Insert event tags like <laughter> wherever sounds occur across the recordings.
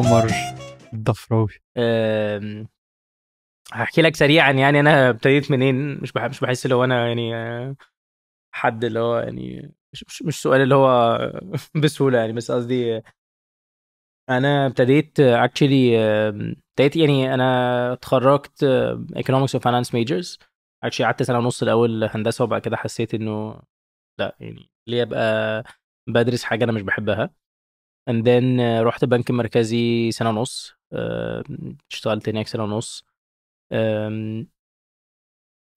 عمر الضفراوي. هحكي لك سريعا يعني أنا ابتديت منين. مش مش بحس اللي هو أنا يعني آه، حد اللي هو يعني مش مش, سؤال اللي هو <laughs> بسهولة يعني بس قصدي أنا ابتديت actually ابتديت يعني أنا اتخرجت economics و finance, finance majors actually قعدت سنة ونص الأول هندسة وبعد كده حسيت إنه لا يعني ليه أبقى بدرس حاجة أنا مش بحبها. Then آه، رحت بنك مركزي سنة ونص آه، اشتغلت هناك سنة ونص.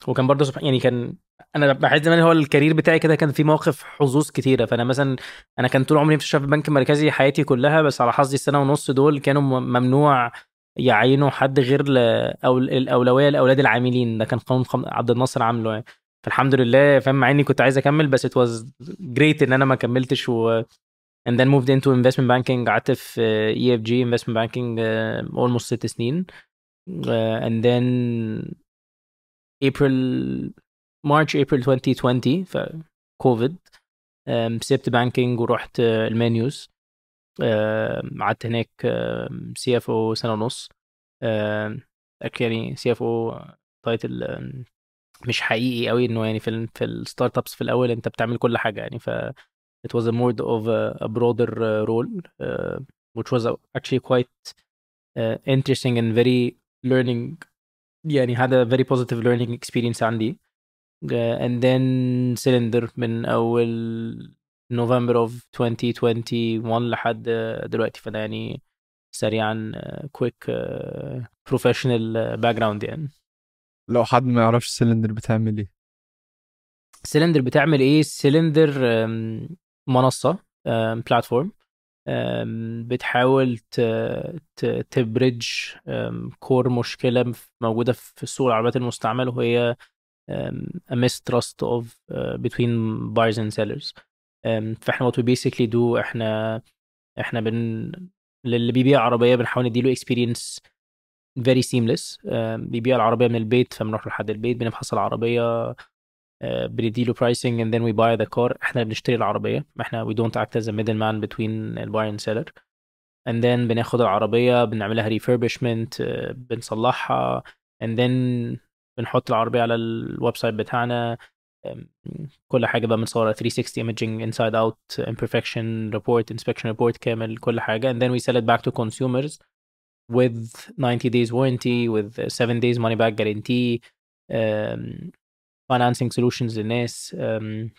وكان برضه سبحان يعني كان أنا بحس زمان هو الكارير بتاعي كده كان في مواقف حظوظ كتيرة. فأنا مثلا أنا كان طول عمري في بنك مركزي حياتي كلها بس على حظي السنة ونص دول كانوا ممنوع يعينوا حد غير ل... أو الأولوية لأولاد العاملين. ده كان قانون. عبد الناصر عامله يعني. فالحمد لله فاهم مع إني كنت عايز أكمل بس it was great إن أنا ما كملتش و and then moved into investment banking. قعدت في investment banking uh, almost ست سنين. uh, and then April March April 2020 ف um, سبت banking ورحت uh, المانيوز قعدت هناك سي اف أو سنة ونص. يعني CFO title مش حقيقي قوي إنه يعني في ال في ال startups في الأول أنت بتعمل كل حاجة يعني ف it was a more of a, a broader uh, role uh, which was actually quite uh, interesting and very learning يعني had a very positive learning experience عندي uh, and then Sylndr من اول نوفمبر of 2021 لحد دلوقتي فده يعني سريعا professional background يعني لو حد ما يعرفش سلندر بتعمل إيه سيلندر بتعمل إيه سيلندر منصة platform بتحاول ت bridge core مشكلة موجودة في السوق العربيات المستعمل وهي a mistrust of uh, between buyers and sellers. فاحنا what we basically do إحنا إحنا بن للي بيبيع عربية بنحاول نديله experience very seamless. بيبيع العربية من البيت فبنروح لحد البيت بنفحص العربية بنديله pricing and then we buy the car احنا اللي بنشتري العربيه احنا we don't act as a middleman between the buyer and seller and then بناخد العربيه بنعملها refurbishment uh, بنصلحها and then بنحط العربيه على الويب سايت بتاعنا كل حاجه بقى بنصورها 360 imaging inside out imperfection report inspection report كامل كل حاجه and then we sell it back to consumers with 90 days warranty with 7 days money back guarantee um, financing solutions للناس um,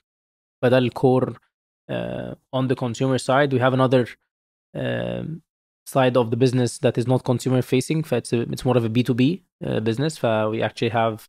فده الكور uh, on the consumer side we have another um, side of the business that is not consumer facing فit's a, it's more of a B2B uh, business ف we actually have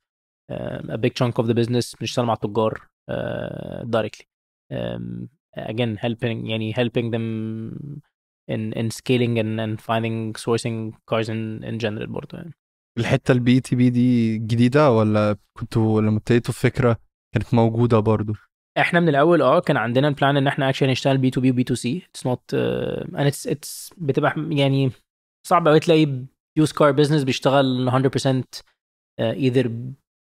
um, a big chunk of the business بنشتغل مع التجار uh, directly um, again helping يعني helping them in in scaling and, and finding sourcing cars in in general برضه يعني الحتة ال B2B دي جديدة ولا كنتوا لما ابتديتوا الفكرة كانت موجودة برضو؟ إحنا من الأول آه كان عندنا ال plan إن إحنا actually نشتغل B2B و B2C it's not أنا it's بتبقى يعني صعب قوي تلاقي used car business بيشتغل 100% uh, either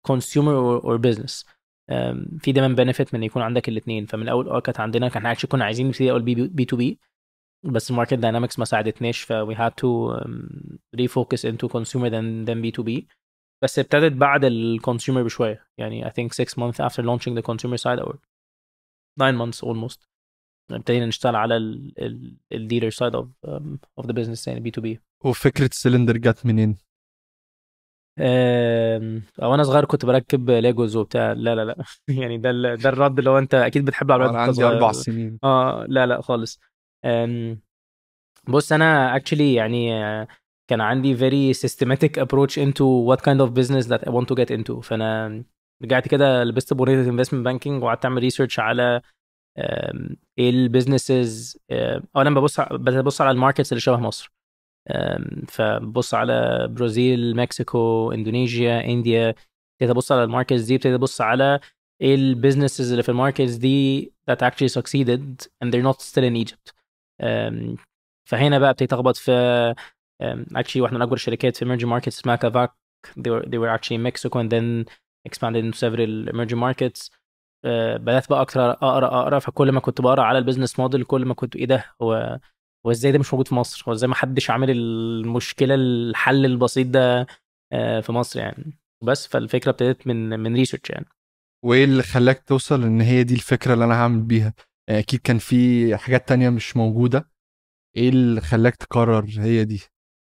consumer or, or business. um, في دايما benefit من يكون عندك الاثنين فمن الأول آه كانت عندنا كان actually كنا عايزين نبتدي أول B2B بس ال market dynamics ما ساعدتناش ف we had to um, refocus into consumer than than B2B بس ابتدت بعد ال consumer بشوية. يعني I think six months after launching the consumer side or nine months almost ابتدينا نشتغل على ال dealer side of of the business يعني B2B وفكرة ال Sylndr جت منين؟ أو أنا صغير كنت بركب ليجوز وبتاع. لا لا لا. <laughs> يعني ده ال- ده الرد اللي هو انت أكيد بتحب العربيات أنا عندي. أربع سنين. آه لا لا خالص. بص أنا actually يعني آه، كان عندي very systematic approach into what kind of business that I want to get into. فأنا رجعت كده لبست بورية investment banking وقعدت أعمل research على إيه ال businesses اولا ببص ع- ببص على ال markets اللي شبه مصر. فببص على برازيل مكسيكو اندونيسيا إنديا ابتديت أبص على ال markets دي ابتديت أبص على إيه ال businesses اللي في ال markets دي that actually succeeded and they're not still in Egypt. فهنا بقى ابتديت اخبط في actually واحدة من أكبر الشركات في emerging markets اسمها كافاك they were, they were actually in Mexico and then expanded into several emerging markets. أه، بدأت بقى أكتر اقرا أقرأ فكل ما كنت بقرأ على ال business model كل ما كنت إيه ده؟ هو هو إزاي ده مش موجود في مصر؟ هو إزاي ما حدش عامل المشكلة الحل البسيط ده آه، في مصر يعني؟ بس فالفكرة ابتدت من من research يعني. وإيه اللي خلاك توصل إن هي دي الفكرة اللي أنا هعمل بيها؟ أكيد كان في حاجات تانية مش موجودة. إيه اللي خلاك تقرر هي دي؟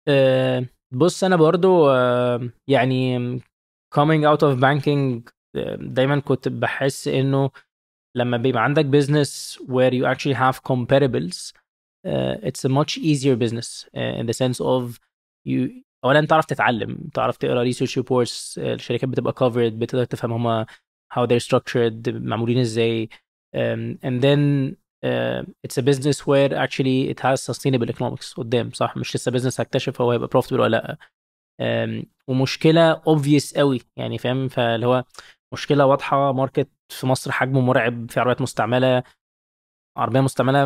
آه، بص أنا برضو آه، يعني coming out of banking دايما كنت بحس إنه لما بيبقى عندك business where you actually have comparables uh, it's a much easier business uh, in the sense of you اولا تعرف تتعلم تعرف تقرأ research reports الشركات بتبقى covered بتقدر تفهم هما how they're structured معمولين إزاي. Um, and then uh, it's a business where actually it has sustainable economics قدام صح؟ مش لسه business هكتشف هو هيبقى profitable ولا لأ. Um, ومشكلة obvious قوي يعني فاهم؟ فاللي هو مشكلة واضحة market في مصر حجمه مرعب في عربيات مستعملة عربية مستعملة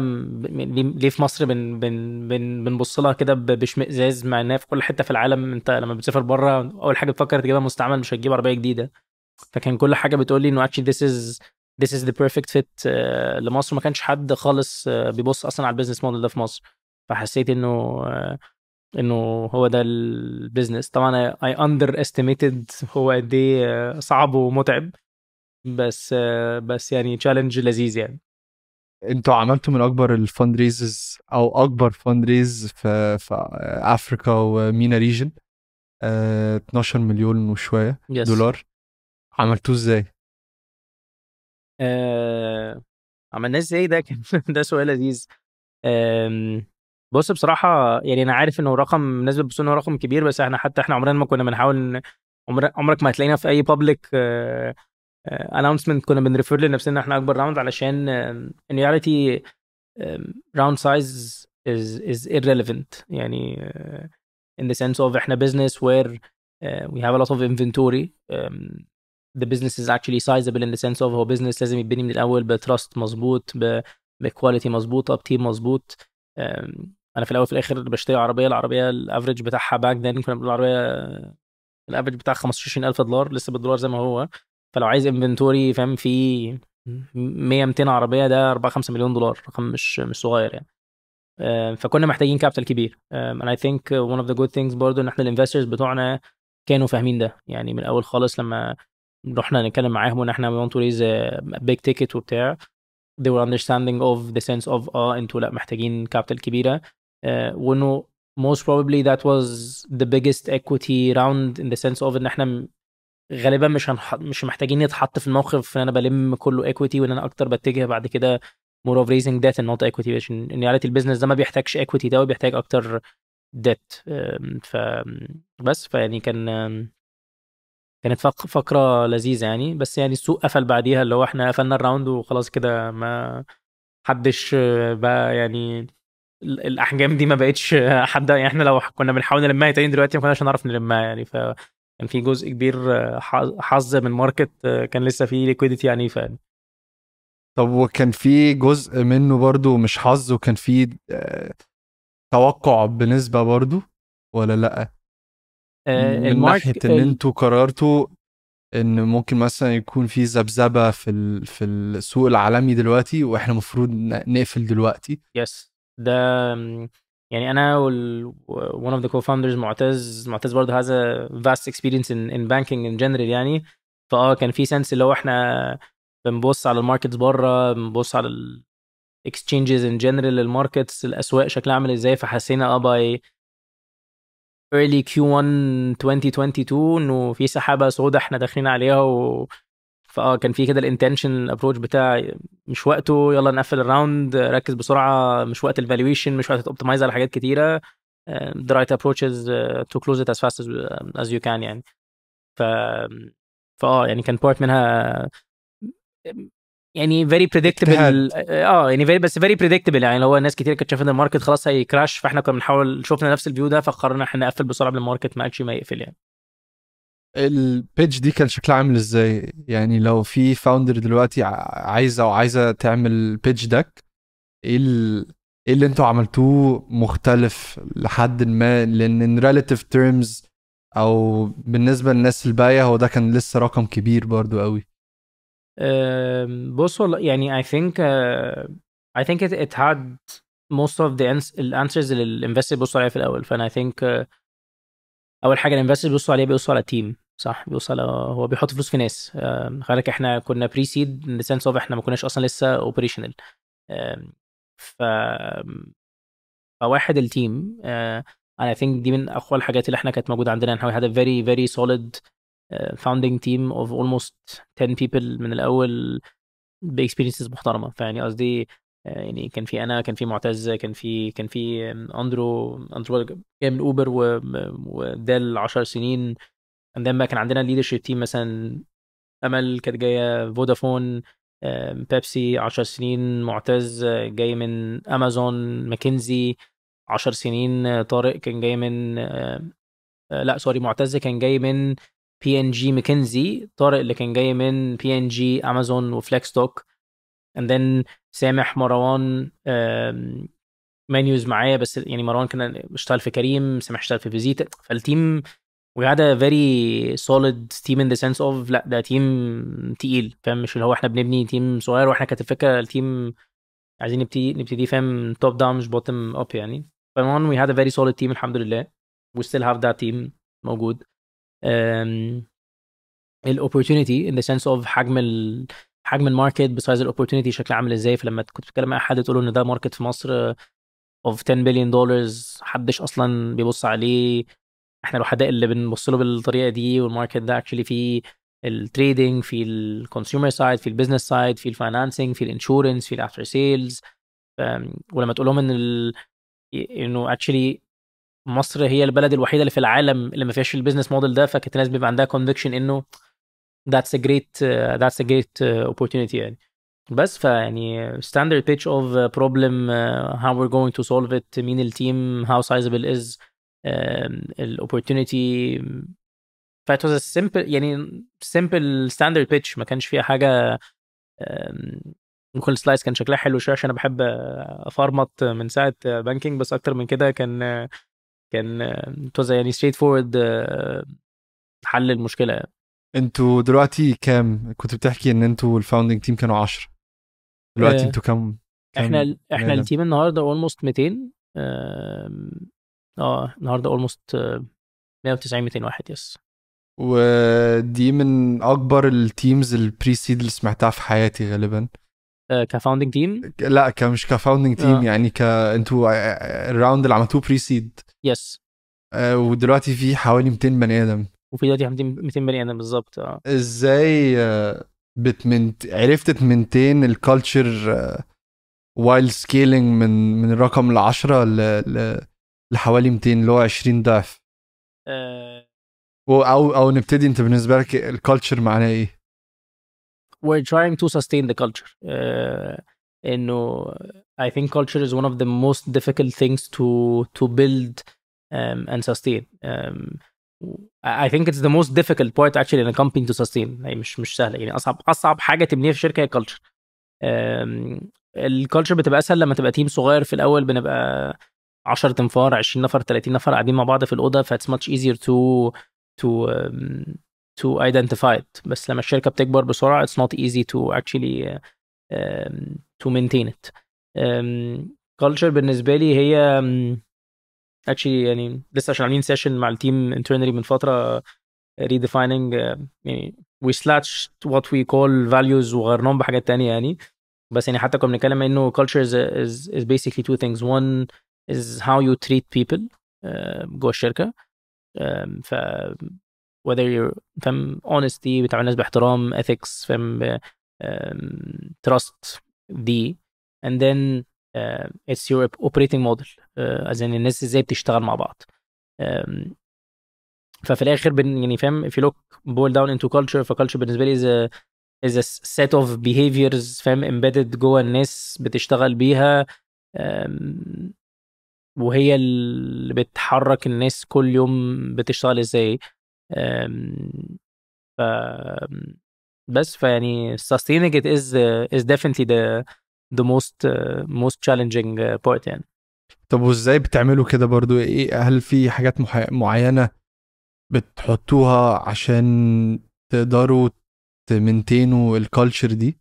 ليه في مصر بن بن بن بنبص لها كده باشمئزاز مع إنها في كل حتة في العالم. أنت لما بتسافر بره أول حاجة بتفكر تجيبها مستعمل مش هتجيب عربية جديدة. فكان كل حاجة بتقول لي إنه actually this is this is the perfect fit uh, لمصر. ما كانش حد خالص uh, بيبص أصلا على ال business model ده في مصر. فحسيت إنه uh, إنه هو ده ال business طبعا I underestimated <laughs> هو قد إيه صعب ومتعب. بس بس يعني challenge لذيذ يعني. أنتوا عملتوا من أكبر ال fundraises أو أكبر fundraise في في افريكا و MENA region آه 12 مليون وشوية yes. دولار. عملتوه إزاي؟ آه عملناه إزاي؟ ده كان <laughs> ده سؤال لذيذ. بص بصراحة يعني أنا عارف إنه رقم الناس بتبص انه رقم كبير بس إحنا حتى إحنا عمرنا ما كنا بنحاول عمر عمرك ما هتلاقينا في أي public announcement كنا بن refer لنفسنا إحنا أكبر round علشان in reality round size is is irrelevant. يعني uh, in the sense of إحنا uh, we have a lot of inventory um, the business is actually sizable in the sense of هو business لازم يتبني من الأول ب trust مظبوط ب quality مظبوطه ب team مظبوط أنا في الأول في الآخر بشتري عربية العربية ال average بتاعها back then كنا بنقول العربية ال average بتاعها 15000 دولار لسه بالدولار زي ما هو. فلو عايز inventory فاهم في 100 200 عربية ده 4 5 مليون دولار رقم مش مش صغير يعني. فكنا محتاجين capital كبير. and I think one of the good things برضه إن إحنا ال investors بتوعنا كانوا فاهمين ده. يعني من الأول خالص لما رحنا نتكلم معاهم ان إحنا want to raise a big ticket وبتاع. They were understanding of the sense of آه أنتوا لا محتاجين capital كبيرة. uh, وإنه most probably that was the biggest equity round in the sense of إن إحنا غالبا مش هنح... مش محتاجين نتحط في الموقف إن أنا بلم كله equity وإن أنا أكتر بتجه بعد كده more of raising debt and not equity. عشان in reality ال business ده ما بيحتاجش equity ده بيحتاج أكتر debt. ف بس فيعني كان كانت فقرة لذيذة يعني. بس يعني السوق قفل بعديها اللي هو إحنا قفلنا ال round وخلاص كده ما حدش بقى يعني الأحجام دي ما بقتش حد يعني. إحنا لو كنا بنحاول نلمها تاني دلوقتي ما كناش هنعرف نلمها يعني. فكان في جزء كبير حظ من market كان لسه فيه liquidity عنيفه يعني طب وكان في جزء منه برضو مش حظ وكان في توقع بنسبة برضو ولا لأ؟ آه، من ناحية إن أنتوا قررتوا إن ممكن مثلا يكون في ذبذبة في في السوق العالمي دلوقتي وإحنا المفروض نقفل دلوقتي yes yes. ده يعني أنا وال one of the co-founders معتز معتز برضه has a vast experience in, in banking in general يعني فآه كان في sense اللي هو إحنا بنبص على ال markets بره بنبص على ال exchanges in general ال markets الأسواق شكلها عامل إزاي فحسينا آه by early Q1 2022 إنه في سحابة سوداء إحنا داخلين عليها و فآه كان في كده ال intention ال approach بتاع مش وقته يلا نقفل ال round ركز بسرعة مش وقت ال valuation مش وقت to optimize على حاجات كتيرة the right approaches to close it as fast as, as you can يعني. ف فآه يعني كان part منها يعني very predictable آه يعني very بس very predictable يعني هو ناس كتير كانت شايفة إن ال market خلاص هي crash فإحنا كنا بنحاول شفنا نفس ال view ده فقررنا إحنا نقفل بسرعة قبل ال market ما ما يقفل يعني. ال pitch دي كان شكلها عامل إزاي؟ يعني لو في founder دلوقتي عايزة أو عايزة تعمل pitch deck إيه إيه اللي أنتوا عملتوه مختلف لحد ما؟ لأن in relative terms أو بالنسبة للناس الباقية هو ده كان لسه رقم كبير برضو قوي بص والله يعني uh, I think it, it had most of the answers اللي ال investor بيبصوا عليها في الأول. فأنا I think uh, أول حاجة ال investor بيبصوا عليها بيبصوا على ال team صح؟ على هو بيحط فلوس في ناس. خلي إحنا كنا pre-seed in sense of إحنا ما كناش أصلا لسه operational ف فواحد ال team أنا think دي من أقوى الحاجات اللي إحنا كانت موجودة عندنا. إحنا had a very very founding team of almost 10 people من الأول ب experiences محترمة. فيعني قصدي يعني كان في أنا كان في معتز كان في كان في أندرو أندرو جاي من أوبر ودال 10 سنين. عندنا كان عندنا leadership team مثلا أمل كانت جاية فودافون بيبسي 10 سنين معتز جاي من أمازون ماكنزي 10 سنين طارق كان جاي من لا sorry معتز كان جاي من بي ان جي ماكنزي طارق اللي كان جاي من بي ان جي امازون وفليكس توك and then سامح مروان من news معايا بس يعني مروان كان بيشتغل في كريم سامح اشتغل في فيزيتا فال team we had a very solid team in the sense of لا ده team تقيل فاهم؟ مش اللي هو إحنا بنبني team صغير وإحنا كانت الفكرة ال team عايزين نبتدي نبتدي فاهم؟ top down مش bottom up يعني. فمن we had a very solid team الحمد لله we still have that team موجود. ال opportunity in the sense of حجم ال حجم ال market ب size ال opportunity شكلها عامل إزاي. فلما كنت بتكلم مع حد تقول إن ده market في مصر of 10 بليون دولار محدش أصلا بيبص عليه. إحنا الوحداء اللي بنبص له بالطريقة دي وال market ده actually في ال trading في ال consumer side في ال business side في ال financing في ال insurance في ال after sales ولما تقول لهم ان. إنه actually مصر هي البلد الوحيدة اللي في العالم اللي ما فيهاش ال business model ده فكانت الناس بيبقى عندها conviction إنه great uh, that's a great uh, opportunity يعني. بس فيعني pitch of problem uh, how we're going to solve it مين ال team how sizable is ال opportunity ف it was a simple يعني simple standard pitch ما كانش فيها حاجة كل slice كان شكلها حلو شوية عشان أنا بحب أ format من ساعة banking بس أكتر من كده كان كان was يعني straight forward حل المشكلة يعني. أنتوا دلوقتي كام؟ كنت بتحكي ان أنتوا ال founding team كانوا 10 دلوقتي أنتوا كام؟ إحنا إحنا ال team النهارده اولموست 200 آه النهارده almost 190 200 واحد yes ودي من أكبر ال teams ال pre-seed اللي سمعتها في حياتي غالبا. آه ك founding team لا كمش ك founding team آه. يعني ك أنتوا ال round اللي عملتوه pre-seed yes آه ودلوقتي في حوالي 200 بني آدم وفي دلوقتي 200 بني آدم بالظبط آه إزاي بت maint عرفت ت maintain ال culture while scaling من من الرقم ال 10 ل... ل... لحوالي 200 اللي هو 20 ضعف أه... أو أو نبتدي أنت بالنسبة لك ال culture معناه إيه؟ We're trying to sustain the culture. Uh, إنه I think culture is one of the most difficult things to to build um, and sustain. Um, I think it's the most difficult part actually in a company to sustain. يعني مش مش سهلة. يعني أصعب أصعب حاجة تبنيها في الشركة هي ال culture ال culture بتبقى أسهل لما تبقى team صغير في الأول بنبقى 10 أنفار 20 نفر 30 نفر قاعدين مع بعض في الأوضة ف it's much easier to to to identify بس لما الشركة بتكبر بسرعة it's not easy to actually to maintain it culture بالنسبة لي هي actually يعني لسه عشان عاملين session مع ال team internally من فترة redefining يعني we slashed what we call values وغيرناهم بحاجات تانية يعني. بس يعني حتى كنا بنتكلم إنه culture is, is, is basically two things. One is how you treat people جوه الشركة. um, ف whether you're فاهم honesty بتعامل الناس باحترام ethics فاهم um, trust دي. And then uh, it's your operating model uh, as in الناس إزاي بتشتغل مع بعض um, ففي الآخر بن يعني فاهم if you look boil down into culture فculture بالنسبة لي is a, is a set of behaviors فاهم embedded جوه الناس بتشتغل بيها um, وهي اللي بتحرك الناس كل يوم بتشتغل إزاي ف بس فيعني sustaining it is is definitely the the most uh, most challenging part يعني. طب وازاي بتعملوا كده برضو؟ إيه هل في حاجات محي... معينة بتحطوها عشان تقدروا تمنتينوا الكالتشر دي؟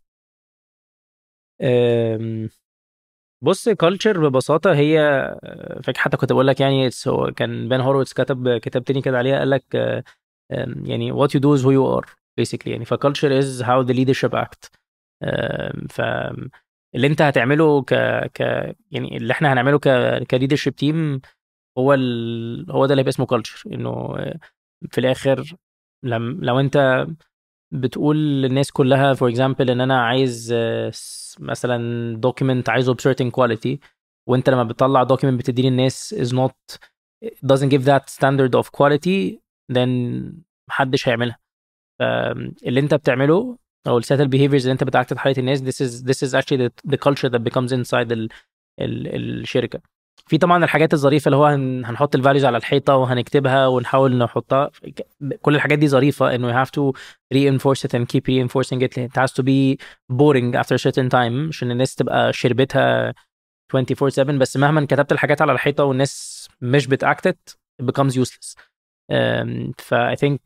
um, بص culture ببساطة هي فاكر حتى كنت بقول لك يعني هو كان بن هورويتز كتب كتاب تاني كده عليها قال لك يعني what you do is who you are basically يعني. ف culture is how the leadership act. ف اللي انت هتعمله ك ك يعني اللي إحنا هنعمله ك ك leadership team هو ال... هو ده اللي هيبقى اسمه culture انه في الآخر لم... لو انت بتقول للناس كلها for example إن أنا عايز مثلا document عايزه ب certain quality وأنت لما بتطلع document بتدي للناس is not doesn't give that standard of quality then محدش هيعملها. اللي انت بتعمله أو ال subtle behaviors اللي أنت بت act حيال الناس. This is this is actually the, the culture that becomes inside ال, ال, الشركة. في طبعا الحاجات الظريفة اللي هو هنحط ال values على الحيطة وهنكتبها ونحاول نحطها. كل الحاجات دي ظريفة انه you have to reinforce it and keep reinforcing it. It has to be boring after a certain time. عشان الناس تبقى شربتها 24 7 بس مهما كتبت الحاجات على الحيطة والناس مش بتاكتت it becomes useless. Um, ف I think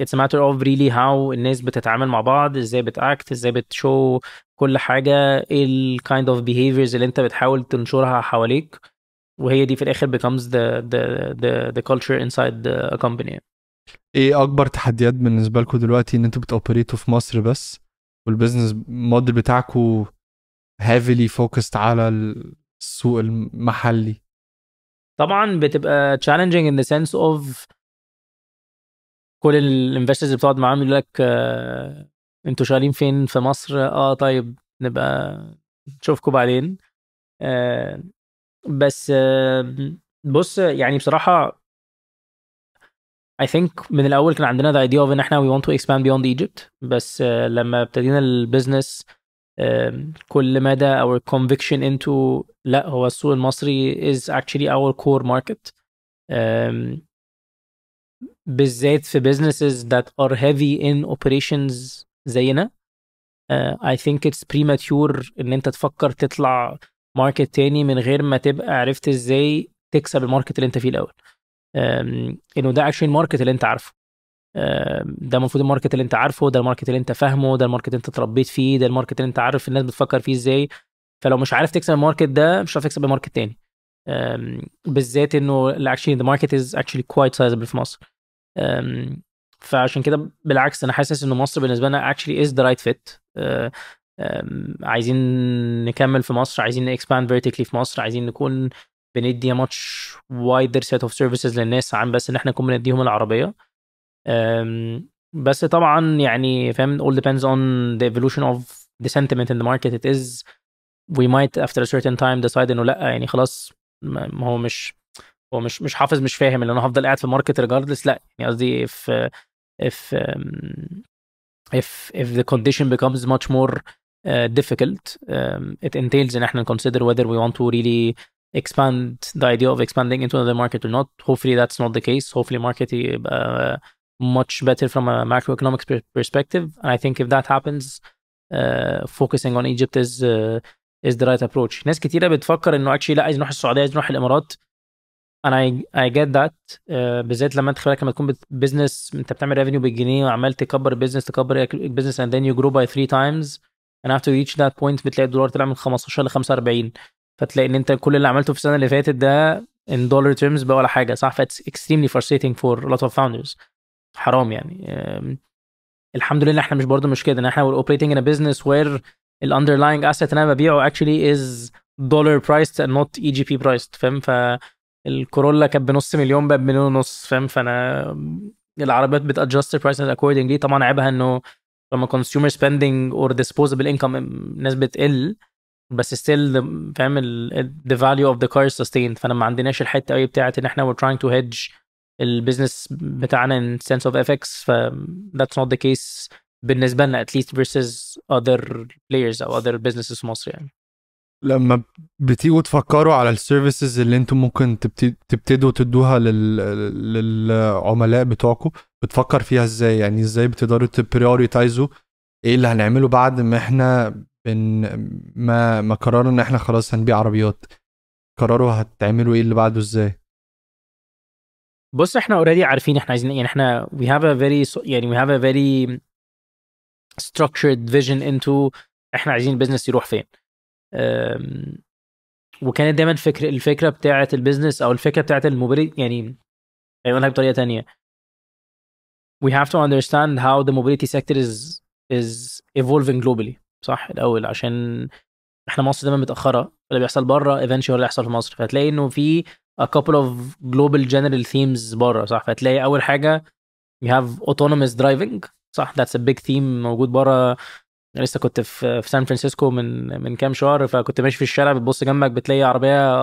it's a matter of really how الناس بتتعامل مع بعض إزاي بتأكت إزاي بتشو كل حاجة إيه ال kind of behaviors اللي أنت بتحاول تنشرها حواليك. وهي دي في الآخر becomes the the the, the culture inside a company. إيه أكبر تحديات بالنسبة لكم دلوقتي إن أنتوا بت operate وا في مصر بس؟ وال business model بتاعكم heavily focused على السوق المحلي. طبعا بتبقى challenging in the sense of كل ال investors اللي بتقعد معاهم يقول لك آه أنتوا شغالين فين في مصر؟ آه طيب نبقى نشوفكم بعدين. آه بس آه بص يعني بصراحة I think من الأول كان عندنا the idea of إن إحنا we want to expand beyond Egypt. بس آه لما ابتدينا البيزنس آه كل مدى our conviction into لا هو السوق المصري is actually our core market. بالذات في businesses that are heavy in operations زينا. Uh, I think it's premature إن أنت تفكر تطلع market تاني من غير ما تبقى عرفت إزاي تكسب ال market اللي أنت فيه الأول. Um, إنه ده actually ال market اللي أنت عارفه. Um, ده المفروض ال market اللي أنت عارفه ده ال market اللي أنت فاهمه ده ال market اللي أنت اتربيت فيه ده ال market اللي أنت عارف الناس بتفكر فيه إزاي. فلو مش عارف تكسب ال market ده مش هتعرف تكسب ال market تاني. Um, بالذات إنه actually the market is actually quite sizable في مصر. فعشان كده بالعكس أنا حاسس ان مصر بالنسبة لنا actually is the right fit. عايزين نكمل في مصر عايزين ن expand vertically في مصر عايزين نكون بندي much wider set of services للناس عن بس إن إحنا نكون بنديهم العربية. بس طبعا يعني فاهم all depends on the evolution of the sentiment in the market. It is we might after a certain time decide إنه لأ يعني خلاص ما هو مش هو مش مش حافظ مش فاهم ان أنا هفضل قاعد في ال market regardless لا يعني قصدي if if um, if if the condition becomes much more uh, difficult um, it entails ان إحنا consider whether we want to really expand the idea of expanding into another market or not hopefully that's not the case hopefully market يبقى much better from a macroeconomic perspective and I think if that happens uh, focusing on Egypt is uh, is the right approach ناس كتيرة بتفكر انه actually لا عايز نروح السعودية عايز نروح الامارات أنا اي جيت ذات بالذات لما أنت بالك لما تكون business أنت بتعمل revenue بالجنيه وعمال تكبر ال business تكبر ال business and then you grow by 3 times and after you reach that point بتلاقي الدولار طلع من 15 ل 45 فتلاقي إن أنت كل اللي عملته في السنة اللي فاتت ده in dollar terms بقى ولا حاجة صح؟ ف it's extremely frustrating for a lot of founders. حرام يعني. الحمد لله إحنا مش برضه مش كده إن إحنا we're operating in a business where ال underlying asset اللي أنا ببيعه actually is dollar priced and not EGP priced فاهم؟ ف الكورولا كانت بنص مليون بقى بمليون ونص فاهم؟ فأنا العربيات بت adjust prices accordingly طبعا عيبها إنه لما consumer spending or disposable income الناس بتقل بس still فاهم؟ the value of the car sustained فأنا ما عندناش الحتة قوي بتاعت إن إحنا we're trying to hedge ال business بتاعنا in sense of FX ف that's not the case بالنسبة لنا least versus other players أو other businesses في مصر يعني. لما بتيجوا تفكروا على ال services اللي أنتم ممكن تبتدوا تدوها لل... للعملاء بتوعكم بتفكر فيها إزاي؟ يعني إزاي بتقدروا ت prioritize وا إيه اللي هنعمله بعد ما إحنا بن ما ما قررنا ان إحنا خلاص هنبيع عربيات؟ قرروا هتعملوا إيه اللي بعده إزاي؟ بص إحنا already عارفين إحنا عايزين يعني إحنا we have a very يعني we have a very structured vision into إحنا عايزين ال business يروح فين. وكانت دايما فكر الفكرة بتاعه ال business أو الفكرة بتاعه ال mobility يعني هقولها بطريقة تانية. We have to understand how the mobility sector is is evolving globally. صح؟ الأول عشان إحنا مصر دايما متأخرة. اللي بيحصل بره eventually اللي يحصل في مصر. فهتلاقي إنه في a couple of global general themes بره صح؟ فهتلاقي أول حاجة you have autonomous driving. صح؟ that's a big theme موجود بره لسه كنت في في سان فرانسيسكو من من كام شهر فكنت ماشي في الشارع بتبص جنبك بتلاقي عربية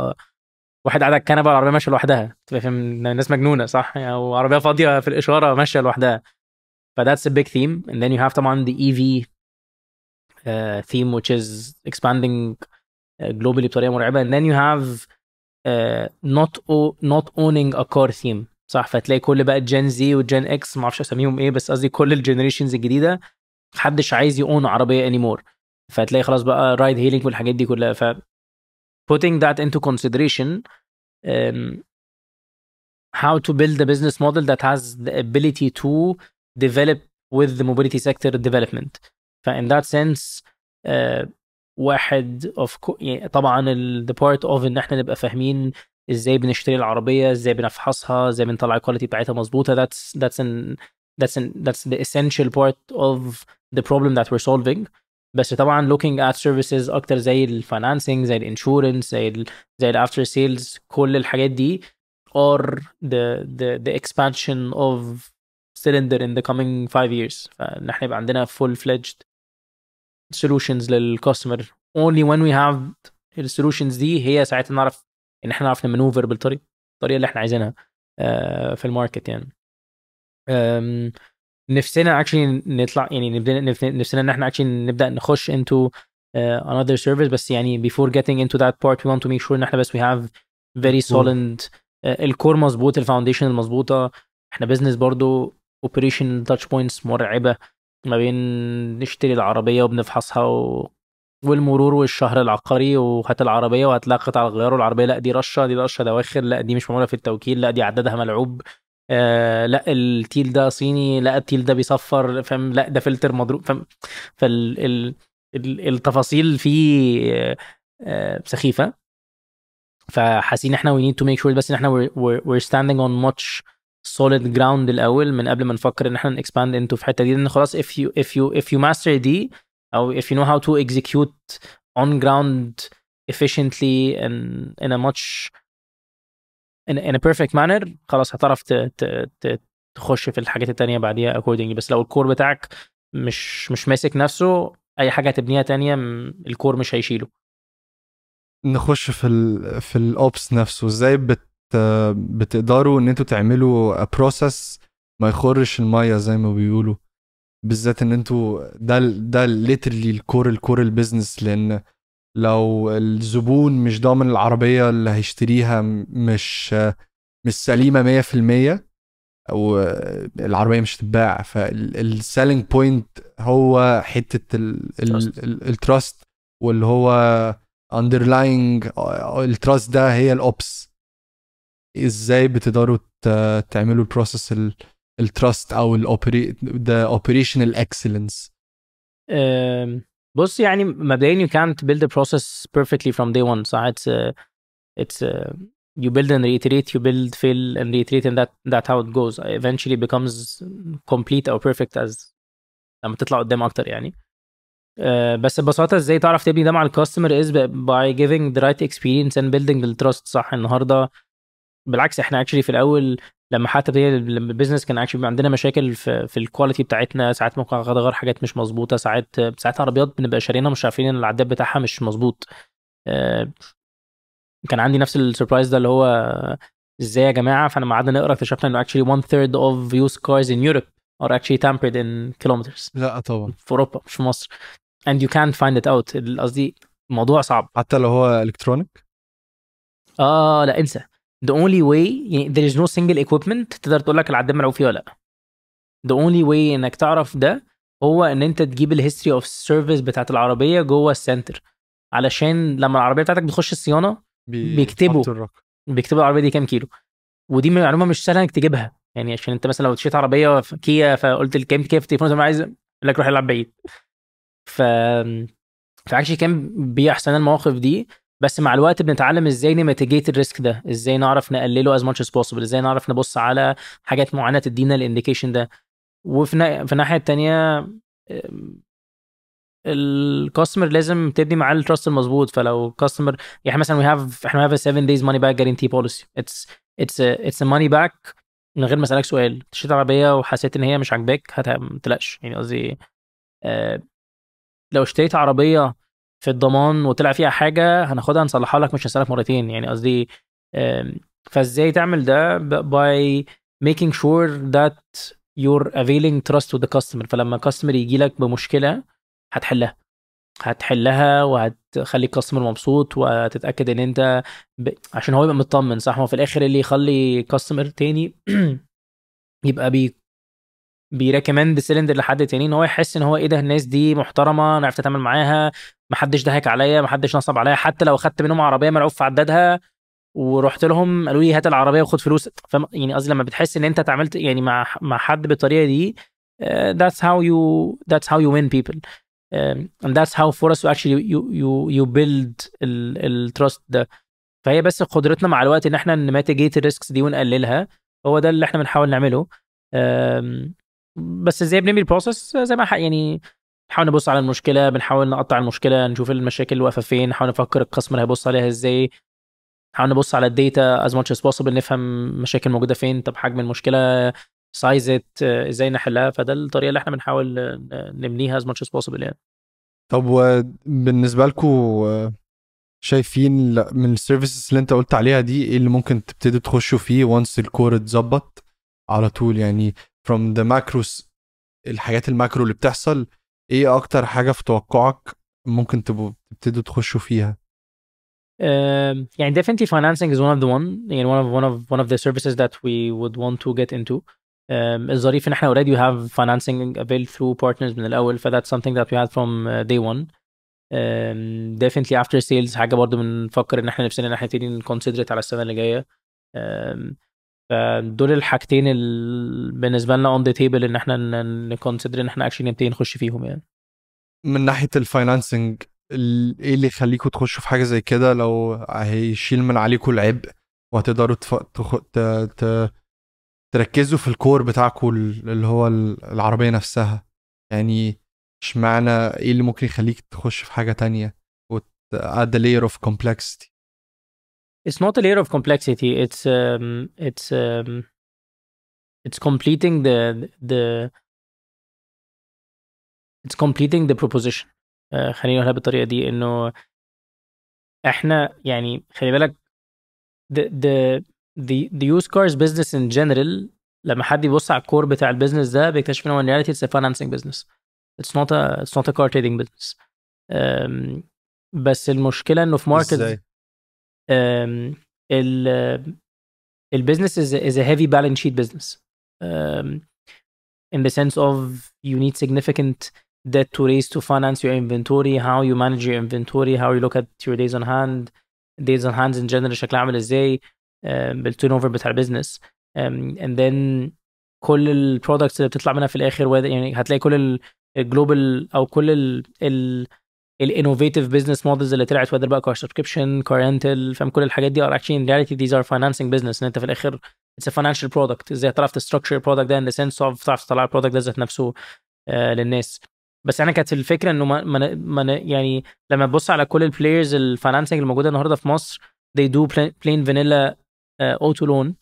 واحد قاعد على الكنبة والعربيه ماشية لوحدها. فاهم؟ الناس مجنونة صح؟ يعني وعربية فاضية في الإشارة ماشية لوحدها. فذاتس a big theme. And then you have طبعا the EV uh, theme which is expanding uh, globally بطريقة مرعبة. And then you have uh, not o- not owning a car theme صح؟ فتلاقي كل بقى Gen Z و Gen X ما أعرفش اساميهم إيه بس قصدي كل ال generations الجديدة محدش عايز own ي عربية anymore فتلاقي خلاص بقى ride hailing والحاجات دي كلها. ف putting that into consideration um, how to build a business model that has the ability to develop with the mobility sector development. ف in that sense uh, واحد of يعني طبعا ال, the part of إن إحنا نبقى فاهمين إزاي بنشتري العربية إزاي بنفحصها إزاي بنطلع ال quality بتاعتها مظبوطة. That's that's an that's an that's the essential part of the problem that we're solving. بس طبعا looking at services أكتر زي ال financing زي ال insurance زي ال زي ال after sales كل الحاجات دي or the the the expansion of Sylndr in the coming five years. فان إحنا يبقى عندنا full fledged solutions لل customer only when we have ال solutions دي هي ساعتها نعرف إن إحنا نعرف ن maneuver بالطريقة الطريقة اللي إحنا عايزينها آه، في الماركت يعني. أم، نفسنا actually نطلع يعني نبدأ نف- نفسنا إن إحنا actually نبدأ نخش into uh, another service بس يعني before getting into that part we want to make sure إن إحنا بس we have very solid uh, ال core مظبوط ال foundation المظبوطة. إحنا business برضو operation touch points مرعبة ما بين نشتري العربية وبنفحصها و... والمرور والشهر العقاري وهات العربية وهتلاقي قطع الغيار والعربية لأ دي رشة دي رشة دواخر لأ دي مش معمولة في التوكيل لأ دي عددها ملعوب. آه لا التيل ده صيني لا التيل ده بيصفر فاهم؟ لا ده فلتر مضروب فاهم؟ فال ال... ال... التفاصيل فيه آه، آه، سخيفة. فحاسين إحنا we need to make sure بس إن إحنا we're standing on much solid ground الأول من قبل ما نفكر إن إحنا expand into في الحته دي لأن خلاص if you if you if you master دي أو if you know how to execute on ground efficiently and in a much a perfect manner خلاص هتعرف تخش في الحاجات التانية بعديها accordingly بس لو الكور بتاعك مش مش ماسك نفسه أي حاجة هتبنيها تانية الكور مش هيشيله. نخش في ال في الاوبس نفسه. إزاي بت بتقدروا إن أنتوا تعملوا process ما يخرش المية زي ما بيقولوا؟ بالذات إن أنتوا ده ده literally ال core ال core ال business لأن لو الزبون مش ضامن العربية اللي هيشتريها مش مش سليمة 100% أو العربية مش هتتباع. فال selling point هو Trust. ال trust واللي هو اندرلاينج التراست ده هي الاوبس إزاي بتقدروا تعملوا البروسيس التراست أو الاوبري ده اوبريشنال اكسلنس بص يعني مبدئيا you can't build a process perfectly from day one صح it's uh, it's uh, you build and reiterate you build fail and reiterate and that that's how it goes eventually becomes complete or perfect as لما تطلع قدام أكتر يعني أه، بس ببساطه إزاي تعرف تبني ده مع ال customer is by giving the right experience and building the trust صح النهارده بالعكس إحنا actually في الأول لما حتى لما ال business كان actually عندنا مشاكل في في ال quality بتاعتنا ساعات ممكن غير حاجات مش مظبوطة ساعات ساعات عربيات بنبقى شارينها مش عارفين إن العداد بتاعها مش مظبوط. آه، كان عندي نفس ال surprise ده اللي هو إزاي يا جماعة؟ فلما قعدنا نقرأ اكتشفنا إنه actually one third of used cars in Europe are actually tampered in kilometers. لا طبعا. في أوروبا مش في مصر. And you can't find it out. قصدي موضوع صعب. حتى لو هو الكترونيك آه لا انسى. The only way يعني there is no single equipment تقدر تقول لك العداد ملعوب فيه ولا لأ. The only way إنك تعرف ده هو إن أنت تجيب ال history of service بتاعت العربية جوه السنتر علشان لما العربية بتاعتك بتخش الصيانة بي- بيكتبوا. بيكتبوا العربية دي كام كيلو. ودي معلومة مش سهلة إنك تجيبها. يعني عشان أنت مثلا لو اشتريت عربية في كيا فقلت الكام كيا في التليفون عايز لك روح العب بعيد. ف ف actually كان بيحصل المواقف دي. بس مع الوقت بنتعلم إزاي ن mitigate ال risk ده إزاي نعرف نقلله as much as possible إزاي نعرف نبص على حاجات معينة تدينا ال indication ده. وفي. في الناحية الثانية ال customer لازم تبني معاه ال trust المظبوط. فلو customer يعني مثلا we have إحنا have 7 days money back guarantee policy it's it's it's money back من غير ما أسألك سؤال. اشتريت عربية وحسيت إن هي مش عاجباك ما تقلقش. يعني قصدي آه لو اشتريت عربية في الضمان وطلع فيها حاجة هناخدها نصلحها لك مش هنسالك مرتين. يعني قصدي فازاي تعمل ده؟ making sure that you're availing trust with the customer. فلما ال customer يجي لك بمشكلة هتحلها. هتحلها وهتخلي ال customer مبسوط وتتاكد إن أنت ب... عشان هو يبقى مطمن صح؟ هو في الآخر اللي يخلي customer تاني <clears throat> يبقى بي بي recommend Sylndr لحد تاني إن هو يحس إن هو إيه ده الناس دي محترمة أنا عرفت أتعامل معاها محدش ضحك عليا محدش نصب عليا حتى لو خدت منهم عربية ملعوب في عدادها ورحت لهم قالوا لي هات العربية وخد فلوس. يعني قصدي لما بتحس إن أنت اتعاملت يعني مع مع حد بالطريقة دي uh, that's how you that's how you win people. um, and that's how for us to actually you you you build ال trust ده. فهي بس قدرتنا مع الوقت إن إحنا ن mitigate ال risks دي ونقللها. هو ده اللي إحنا بنحاول نعمله. بس إزاي بنبني ال process؟ زي ما يعني نحاول نبص على المشكلة بنحاول نقطع المشكلة نشوف المشاكل اللي واقفة فين نحاول نفكر ال customer هيبص عليها إزاي. نحاول نبص على ال data as much as possible نفهم مشاكل موجودة فين طب حجم المشكلة size-ت إزاي نحلها. فده الطريقة اللي إحنا بنحاول نبنيها as much as possible يعني. طب وبالنسبه لكم شايفين من ال services اللي انت قلت عليها دي إيه اللي ممكن تبتدوا تخشوا فيه once ال core اتظبط؟ على طول يعني from the macros الحاجات ال macro اللي بتحصل إيه أكتر حاجة في توقعك ممكن تبقوا تبتدوا تخشوا فيها Um, يعني definitely financing is one of the one يعني one of one of one of the services that we would want to get into um, الظريف ان إحنا already we have financing available through partners من الأول ف that's something that we had from uh, day one um, definitely after sales حاجة برضو بنفكر ان إحنا نفسنا ان إحنا نبتدي نكونسيدرت على السنة اللي جاية um, فدول الحاجتين بالنسبة لنا on the table إن إحنا نكونسيدر إن إحنا actually نبتدي نخش فيهم يعني. من ناحية الفاينانسنج إيه اللي يخليكم تخشوا في حاجة زي كده؟ لو هيشيل من عليكم العبء وهتقدروا تف... تخ... ت... ت... تركزوا في الكور بتاعكم اللي هو العربية نفسها. يعني اشمعنى إيه اللي ممكن يخليك تخش في حاجة تانية؟ وت add a layer of complexity. It's not a layer of complexity. It's um, it's um, it's completing the the it's completing the proposition. Uh, خليني اقولها بالطريقة دي انه إحنا يعني خلي بالك the the the, the used cars business in general لما حد يبص على ال core بتاع ال business ده بيكتشف ان هو in reality it's a financing business. It's not a it's not a car trading business. Um, بس المشكلة انه في market؟ um, ال البيزنس is, is a heavy balance sheet business um, in the sense of you need significant debt to raise to finance your inventory how you manage your inventory how you look at your days on hand days on hands in general شكلها عامل ازاي um, بالتيرن اوفر بتاع البيزنس um, and then كل البرودكتس اللي بتطلع منها في الاخر whether- يعني هتلاقي كل الجلوبال او كل ال, ال ال innovative business models اللي طلعت whether بقى car subscription car rental فاهم؟ كل الحاجات دي actually in reality these are financing business. إن أنت في الآخر a financial product. إزاي تعرف ت structure ال product ده in the sense of تعرف تطلع البرودكت ده ذات نفسه آه للناس. بس أنا كانت الفكرة إنه ما, ما, يعني لما تبص على كل ال players ال financing الموجوده النهارده في مصر they do plain, vanilla uh, auto loan.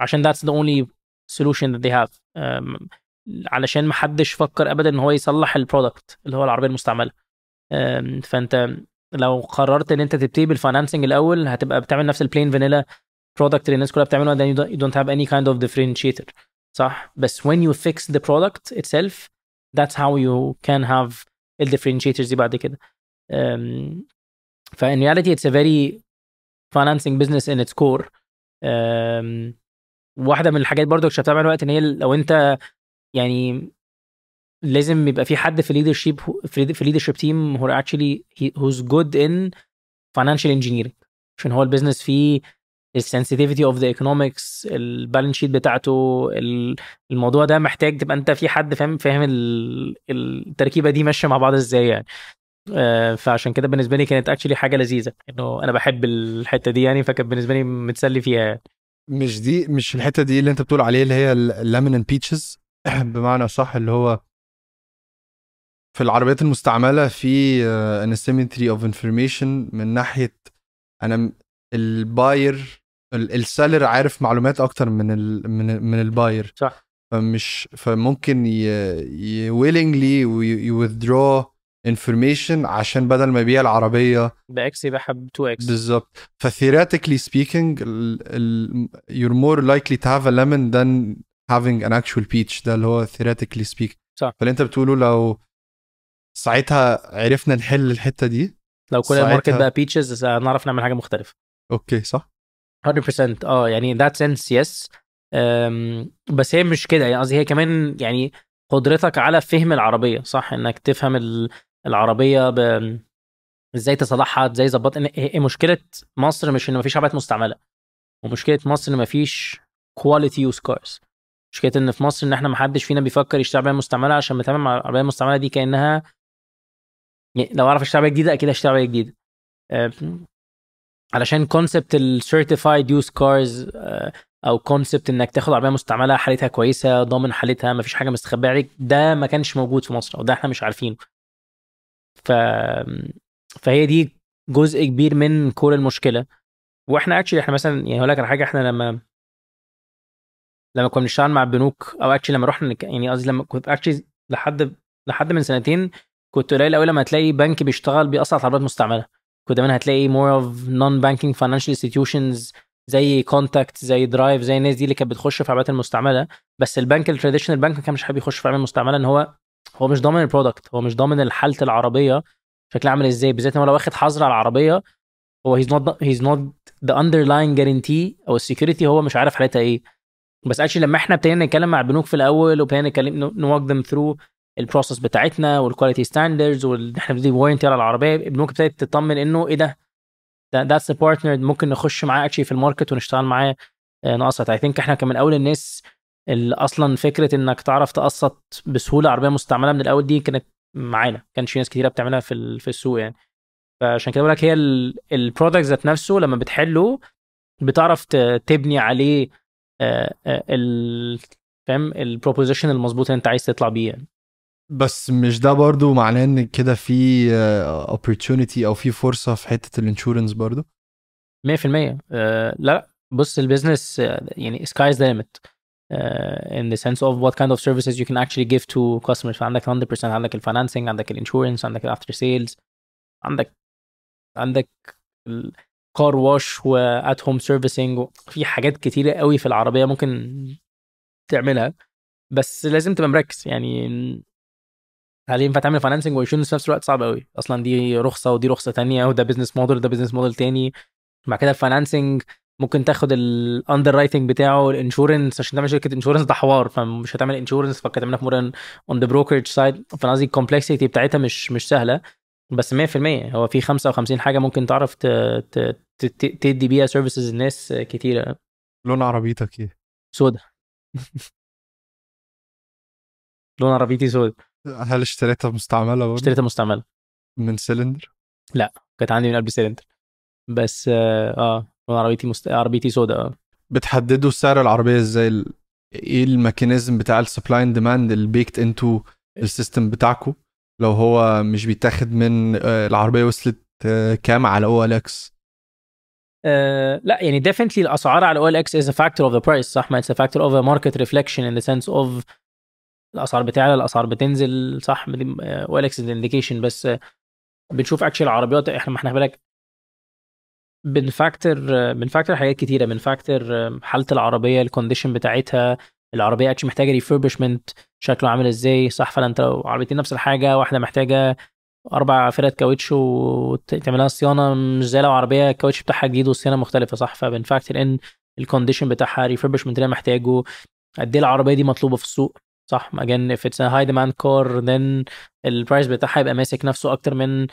عشان that's the only solution that they have. um, علشان ما حدش فكر ابدا إن هو يصلح ال product اللي هو العربية المستعملة. فانت لو قررت ان انت تبتدي بال financing الأول هتبقى بتعمل نفس ال plain vanilla product اللي الناس كلها بتعمله then you don't have any kind of differentiator صح؟ بس when you fix the product itself that's how you can have ال differentiators دي بعد كده. um, ف in reality it's a very financing business in واحدة من الحاجات برضو اكتشفتها مع الوقت إن هي لو أنت يعني لازم يبقى في حد في leadership في who are actually he, who's good in financial engineering. عشان هو ال business فيه ال sensitivity of the economics ال balance sheet بتاعته ال- الموضوع ده محتاج تبقى انت في حد فاهم فاهم ال- التركيبة دي ماشية مع بعض إزاي يعني. آه، فعشان كده بالنسبة لي كانت actually حاجة لذيذة انه أنا بحب الحتة دي يعني فكانت بالنسبة لي متسلي فيها مش دي مش الحتة دي اللي انت بتقول عليه اللي هي ال lemon peaches <clears throat> بمعنى صح اللي هو في العربيات المستعملة في ان asymmetry of information من ناحية أنا ال buyer ال seller عارف معلومات أكتر من ال من من ال buyer. صح. فمش فممكن ي willingly withdraw information عشان بدل ما يبيع العربية. ب x يبيعها ب 2 x بالظبط. ف theoretically speaking you're more likely to have a lemon than having an actual peach. ده اللي هو theoretically speaking صح. فاللي انت بتقوله لو ساعتها عرفنا نحل الحتة دي. لو كل ال market بقى peaches هنعرف نعمل حاجة مختلفة. okay صح. 100% آه يعني that sense yes بس هي مش كده يعني قصدي هي كمان يعني قدرتك على فهم العربية صح؟ إنك تفهم العربية ب... إزاي تصلحها إزاي ظبط إن مشكلة مصر مش إن مفيش عربيات مستعملة ومشكلة مصر إن مفيش quality used cars مشكلة إن في مصر إن إحنا ما حدش فينا بيفكر يشتري عربية مستعملة عشان بنتعامل مع العربيه المستعمله دي كأنها يعني لو أعرف أشتري عربيه جديدة أكيد اشتري عربيه جديدة. علشان concept ال certified used cars أو concept إنك تاخد عربية مستعملة حالتها كويسة ضامن حالتها ما فيش حاجة مستخبية عليك ده ما كانش موجود في مصر أو ده إحنا مش عارفينه. ف فهي دي جزء كبير من كل المشكلة. وإحنا actually إحنا مثلا يعني هقول لك على حاجة إحنا لما لما كنا بنشتغل مع البنوك أو actually لما رحنا يعني قصدي لما كنت actually لحد لحد من سنتين كنت قليل قوي لما تلاقي بنك بيشتغل بيقسط عربيات مستعمله كنت دايما هتلاقي more of non-banking financial institutions زي كونتاكت زي درايف زي الناس دي اللي كانت بتخش في العربيات المستعملة. بس البنك ال traditional بنك ما كانش حابب يخش في العربيه المستعملة إن هو هو مش ضامن ال product هو مش ضامن حاله العربية شكلها عامل إزاي. بالذات لو واخد حظر على العربية هو he's not he's not the underlying guarantee أو ال security هو مش عارف حالتها إيه. بس actually لما إحنا ابتدينا نتكلم مع البنوك في الأول وابتدينا نتكلم walk them through ال process بتاعتنا وال quality standards وان إحنا بندي warranty على العربية. البنوك ابتدت تطمن إنه إيه ده؟ that's partner ممكن نخش معاه actually في ال market ونشتغل معاه نقسط I think إحنا كان من أول الناس اللي أصلا فكرة إنك تعرف تقسط بسهولة عربية مستعملة من الأول دي كانت معانا. كانش في ناس كتيرة بتعملها في في السوق يعني. فعشان كده بقول لك هي ال product ذات نفسه لما بتحله بتعرف تبني عليه ال فاهم؟ ال proposition المظبوط اللي أنت عايز تطلع بيه يعني. بس مش ده برضو معناه إن كده في opportunity أو في فرصة في حتة ال insurance برضو؟ 100% آه لا بص ال business يعني sky is the limit. uh, in the sense of what kind of services you can actually give to customers. فعندك 100% عندك ال financing عندك ال insurance عندك ال after sales عندك عندك ال car wash و at home servicing في حاجات كتيرة قوي في العربية ممكن تعملها. بس لازم تبقى مركز. يعني هل ينفع تعمل financing و insurance في نفس الوقت صعب قوي أصلا دي رخصة ودي رخصة تانية وده business model ده business model تاني. بعد كده ال financing ممكن تاخد ال underwriting بتاعه ال insurance عشان تعمل شركة insurance ده حوار فمش هتعمل insurance فكانت تعملها في more on the brokerage side فأنا قصدي ال complexity بتاعتها مش مش سهلة. بس 100% هو في 55 حاجة ممكن تعرف تدي بيها services الناس كتيرة. لون عربيتك إيه؟ سودا. <laughs> لون عربيتي سودا. هل اشتريتها مستعملة برضه؟ اشتريتها مستعملة. من سلندر؟ لا كانت عندي من قبل سلندر بس آه لون عربيتي مست... عربيتي سودا آه. بتحددوا سعر العربية إزاي؟ ال... إيه ال mechanism بتاع ال supply and demand ال baked into ال system بتاعكم لو هو مش بيتاخد من العربية وصلت كام على OLX Uh, لا يعني definitely الأسعار على OLX is a factor of the price صح؟ ما it's a factor of a market reflection in the sense of الأسعار بتعلى الأسعار بتنزل صح؟ OLX indication. بس بنشوف actually العربيات إحنا ما إحنا بالك بن factor بن factor حاجات كتيرة. بن factor حالة العربية ال condition بتاعتها. العربية actually محتاجة refurbishment شكله عامل إزاي؟ صح؟ فانت لو عربيتين نفس الحاجة واحدة محتاجة أربع فرد كاوتش وتعملها صيانة مش زي لو عربية الكاوتش بتاعها جديد والصيانة مختلفة صح؟ فبن factor ان ال condition بتاعها ال refurbishment اللي محتاجه. قد إيه العربية دي مطلوبة في السوق؟ صح again if it's a high demand car then ال price بتاعها يبقى ماسك نفسه أكتر من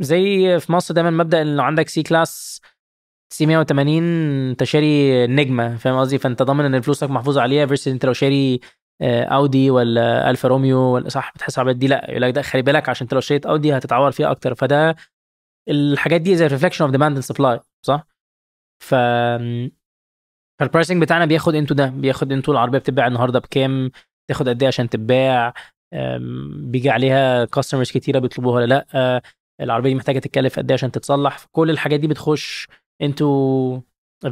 زي في مصر دايما مبدأ ان لو عندك C-Class C 180 أنت شاري نجمة فاهم قصدي؟ فأنت ضامن إن فلوسك محفوظه عليها versus أنت لو شاري اودي ولا الفا روميو ولا صح بتحس العربيات دي لأ يقول لك ده خلي بالك عشان أنت لو اشتريت اودي هتتعور فيها أكتر. فده الحاجات دي زي reflection of demand and supply صح؟ ف فال pricing بتاعنا بياخد into ده بياخد into العربية بتتباع النهارده بكام؟ تاخد قد إيه عشان تتباع بيجي عليها customers كتيرة بيطلبوها ولا لأ العربية دي محتاجة تتكلف قد إيه عشان تتصلح. كل الحاجات دي بتخش into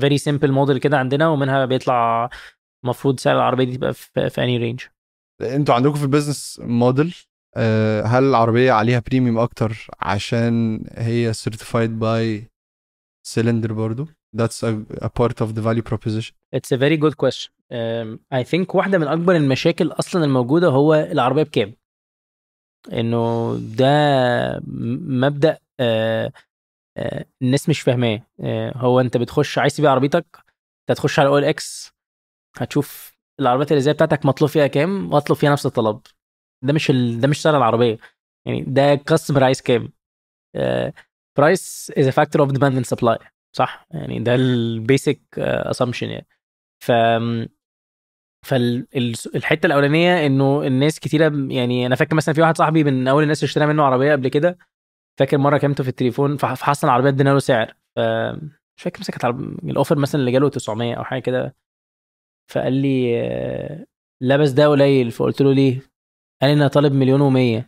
very simple model كده عندنا ومنها بيطلع المفروض سعر العربية دي تبقى في any range أنتوا عندكم في ال business model هل العربية عليها premium أكتر عشان هي certified by سيلندر برضو؟ That's a, a part of the value proposition. It's a very good question. I think واحدة من أكبر المشاكل أصلا الموجودة هو العربية بكام. إنه ده مبدأ uh, uh, الناس مش فاهماه. uh, هو أنت بتخش عايز تبيع عربيتك أنت هتخش على OLX هتشوف العربيات اللي زي بتاعتك مطلوب فيها كام واطلب فيها نفس الطلب. ده مش ال... ده مش سعر العربية. يعني ده customer عايز كام. price is factor of demand and supply صح؟ يعني ده ال basic assumption يعني. ف فالحتة الأولانية إنه الناس كتيرة يعني أنا فاكر مثلا في واحد صاحبي من أول الناس اللي اشترى منه عربية قبل كده فاكر مرة كلمته في التليفون فحصل العربية ادينا له سعر ف مش فاكر مسكت ال offer مثلا اللي جاله 900 أو حاجة كده فقال لي لا بس ده قليل فقلت له ليه؟ قال لي أنا طالب مليون و100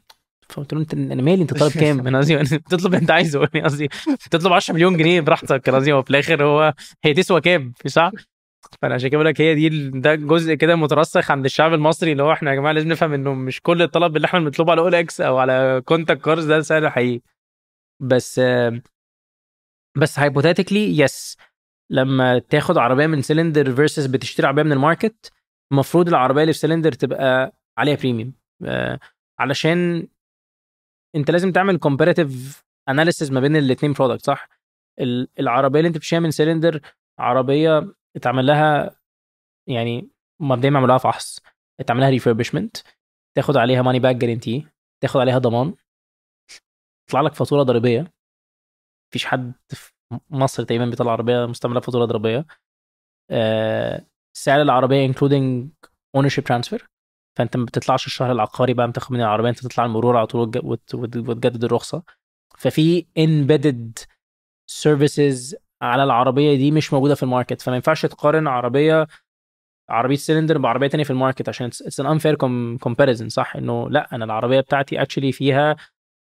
فقلت له أنت أنا مالي أنت طالب <laughs> كام؟ أنا قصدي <laughs> تطلب أنت عايزه قصدي تطلب 10 مليون جنيه براحتك قصدي هو في الآخر هو هي تسوى كام صح؟ فأنا عشان كده بقول لك هي دي ده جزء كده مترسخ عند الشعب المصري اللي هو إحنا يا جماعة لازم نفهم إنه مش كل الطلب اللي إحنا بنطلبه على OLX أو على ContactCars ده سعر حقيقي. بس بس hypothetically yes لما تاخد عربية من سلندر versus بتشتري عربية من ال market المفروض العربية اللي في سلندر تبقى عليها premium علشان أنت لازم تعمل comparative analysis ما بين الاثنين product صح؟ العربية اللي أنت بتشتريها من سلندر عربية اتعمل لها يعني مبدئيا معمول لها فحص اتعمل لها refurbishment تاخد عليها money back guarantee تاخد عليها ضمان. تطلع لك فاتورة ضريبية. مفيش حد في مصر تقريبا بيطلع عربية مستعملة فاتورة ضريبية. آه سعر العربية including ownership transfer فأنت ما بتطلعش الشهر العقاري بقى بتاخد من العربية أنت تطلع المرور على طول وتجدد الرخصة. ففي embedded services على العربية دي مش موجودة في ال market فما ينفعش تقارن عربية عربية سلندر بعربية تانية في ال market عشان it's an unfair comparison صح؟ إنه لأ أنا العربية بتاعتي actually فيها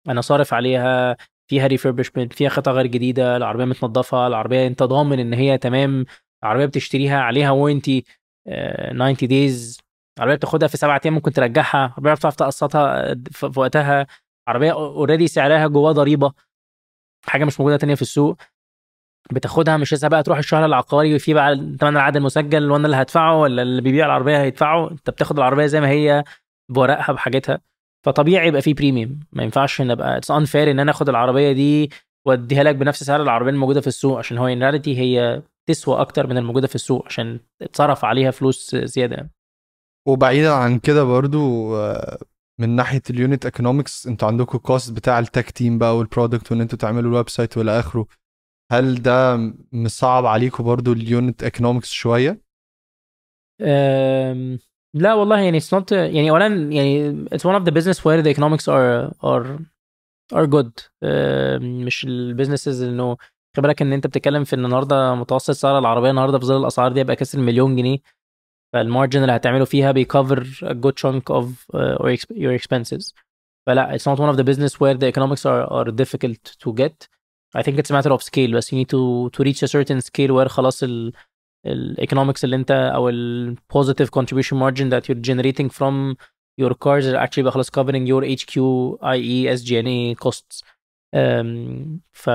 أنا صارف عليها فيها refurbishment فيها قطع غير جديدة العربية متنظفة العربية أنت ضامن إن هي تمام العربية بتشتريها عليها warranty 90 days عربيه بتاخدها في سبعة أيام ممكن ترجعها عربيه بتعرف تقسطها في وقتها عربيه already سعرها جواه ضريبة حاجة مش موجودة تانية في السوق. بتاخدها مش لسه بقى تروح الشهر العقاري وفي بقى ثمن العقد المسجل وأنا اللي هدفعه ولا اللي بيبيع العربية هيدفعه؟ انت بتاخد العربية زي ما هي بورقها بحاجتها. فطبيعي يبقى في بريميوم ما ينفعش نبقى it's unfair إن أنا آخد العربية دي واديها لك بنفس سعر العربية الموجودة في السوق عشان هو ان هي تسوى أكتر من الموجودة في السوق عشان اتصرف عليها فلوس زيادة وبعيدا عن كده برضو من ناحية ال unit economics أنتوا عندكم cost بتاع ال tech team بقى وال product وإن أنتوا تعملوا ال website والى آخره. هل ده مصعب عليكم برضو ال unit economics شوية؟ لا والله يعني it's not يعني اولا يعني it's one of the business where the economics are are are good. مش ال businesses إنه خلي بالك إن أنت بتتكلم في إن النهارده متوسط سعر العربية النهارده في ظل الأسعار دي يبقى كسر مليون جنيه فال margin اللي هتعمله فيها بي cover a good chunk of uh, your expenses فلا it's not one of the business where the economics are are difficult to get I think it's a matter of scale بس you need to to reach a certain scale where خلاص ال ال economics اللي انت أو ال positive contribution margin that you're generating from your cars are actually بقى خلاص covering your HQ i.e. SG&A costs um, ف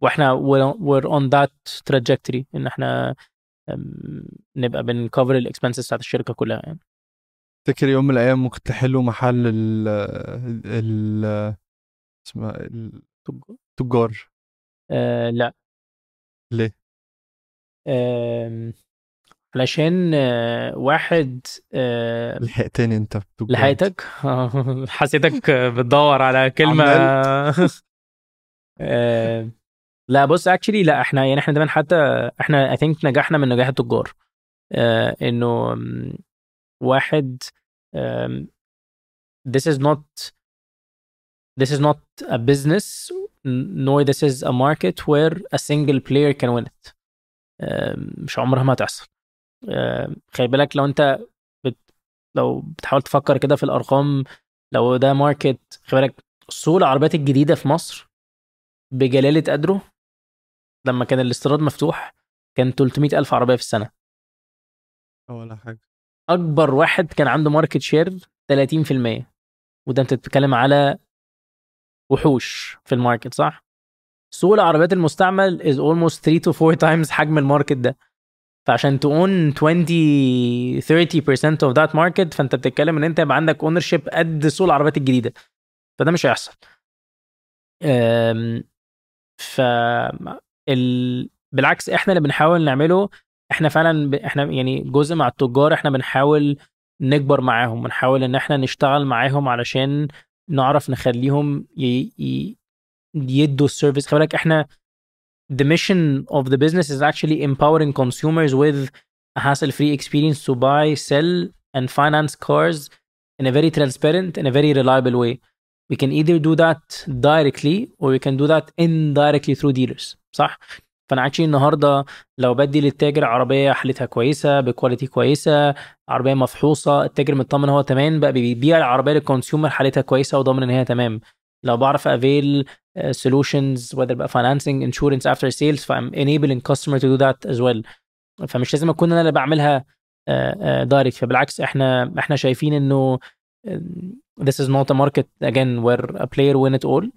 وإحنا we're on that trajectory ان إحنا um, نبقى بن cover ال expenses بتاعت الشركة كلها يعني تفتكر يوم من الأيام ممكن تحلوا محل ال ال اسمها التجار آه لا. ليه؟ آه علشان آه واحد آه لحقتني انت بتجار لحقتك؟ <laughs> حسيتك بتدور على كلمة. آه <laughs> لا بص اكشلي لا إحنا يعني إحنا دايما حتى إحنا اي ثينك نجحنا من نجاح التجار. آه انه واحد this is not this is not a business nor this is a market where a single player can win it. مش عمرها ما هتحصل. خلي بالك لو انت بت... لو بتحاول تفكر كده في الأرقام لو ده ماركت خلي بالك سوق العربيات الجديدة في مصر بجلالة قدره لما كان الاستيراد مفتوح كان 300 ألف عربية في السنة. ولا حاجة. أكبر واحد كان عنده market share 30% وده انت بتتكلم على وحوش في ال market صح؟ سوق العربيات المستعمل is almost 3 to 4 times حجم ال market ده. فعشان to own 20 30% of that market فأنت بتتكلم إن أنت يبقى عندك ownership قد سوق العربيات الجديدة. فده مش هيحصل. ف ال... بالعكس إحنا اللي بنحاول نعمله إحنا فعلا ب... إحنا يعني جزء مع التجار إحنا بنحاول نكبر معاهم بنحاول إن إحنا نشتغل معاهم علشان نعرف نخليهم ي... ي... يدوا السيرفيس خلي بالك إحنا the mission of the business is actually empowering consumers with a hassle-free experience to buy, sell, and finance cars in a very transparent and a very reliable way. We can either do that directly or we can do that indirectly through dealers صح؟ فانا عايشين النهارده لو بدي للتاجر عربية حالتها كويسة ب quality كويسة عربية مفحوصة التاجر مطمن هو تمام بقى بيبيع العربية لل consumer حالتها كويسة وضامن ان هي تمام. لو بعرف avail solutions whether بقى financing insurance after sales ف um enabling customer to do that as well. فمش لازم اكون أنا اللي بعملها direct uh, uh, فبالعكس إحنا إحنا شايفين انه this is not a market again where a player win it all.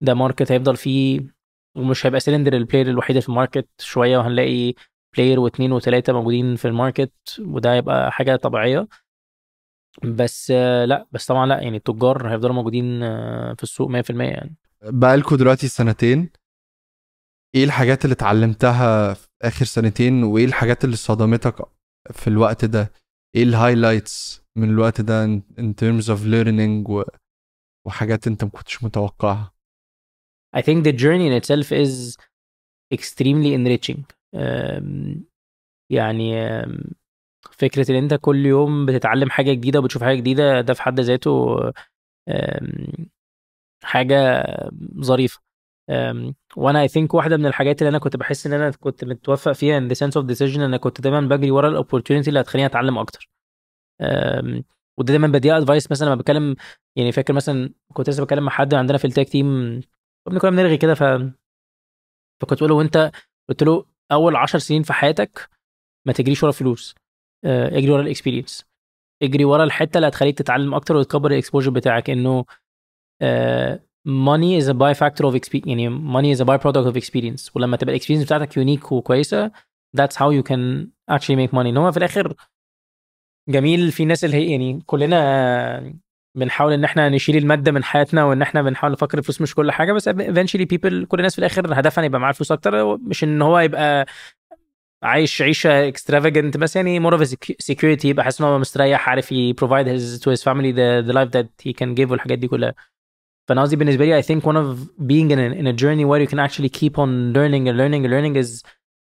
ده market هيفضل فيه ومش هيبقى Sylndr ال player الوحيده في ال market شوية وهنلاقي بلاير واثنين وثلاثه موجودين في ال market وده هيبقى حاجة طبيعية. بس لا بس طبعا لا يعني التجار هيفضلوا موجودين في السوق 100% يعني. بقالكوا دلوقتي سنتين. إيه الحاجات اللي اتعلمتها في آخر سنتين؟ وإيه الحاجات اللي صدمتك في الوقت ده؟ إيه ال highlights من الوقت ده in terms of learning و... وحاجات أنت ما كنتش متوقعها؟ I think the journey in itself is extremely enriching. Um, يعني um, فكرة إن أنت كل يوم بتتعلم حاجة جديدة وبتشوف حاجة جديدة ده في حد ذاته حاجة ظريفة. وأنا I think واحدة من الحاجات اللي أنا كنت بحس إن أنا كنت متوفق فيها ان the sense of decision أنا كنت دايما بجري ورا ال opportunity اللي هتخليني أتعلم أكتر. وده دايما بديها advice مثلا لما بتكلم يعني فاكر مثلا كنت لسه بتكلم مع حد عندنا في ال tech team كنا بنرغي كده ف فكنت بقول له وانت قلت له أول 10 سنين في حياتك ما تجريش ورا فلوس اجري ورا ال experience اجري ورا الحتة اللي هتخليك تتعلم أكتر وتكبر ال exposure بتاعك إنه is a by factor of experience يعني money is a by product of experience ولما تبقى ال experience بتاعتك unique وكويسة that's how you can actually make money. إن هو في الآخر جميل في ناس اللي هي يعني كلنا بنحاول إن إحنا نشيل المادة من حياتنا وإن إحنا بنحاول نفكر الفلوس مش كل حاجة بس eventually people كل الناس في الآخر هدفها يبقى معاه فلوس أكتر مش إن هو يبقى عايش عيشة extravagant بس يعني more of security يبقى حاسس إن هو مستريح عارف ي provide to his family the life that he can give والحاجات دي كلها. فأنا قصدي بالنسبة لي I think one of being in a, in a journey where you can actually keep on learning and learning and learning is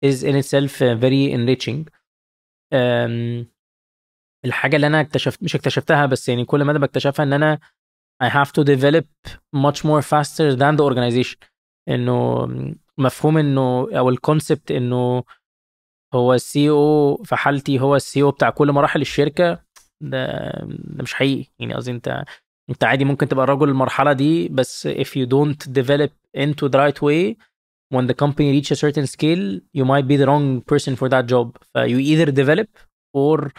is in itself very enriching. Um, الحاجة اللي أنا اكتشفت مش اكتشفتها بس يعني كل مدى بكتشفها إن أنا I have to develop much more faster than the organization. إنه مفهوم إنه أو ال concept إنه هو ال CEO في حالتي هو ال CEO بتاع كل مراحل الشركة ده ده مش حقيقي. يعني قصدي أنت أنت عادي ممكن تبقى رجل المرحلة دي بس if you don't develop into the right way when the company reach a certain scale you might be the wrong person for that job. ف you either develop or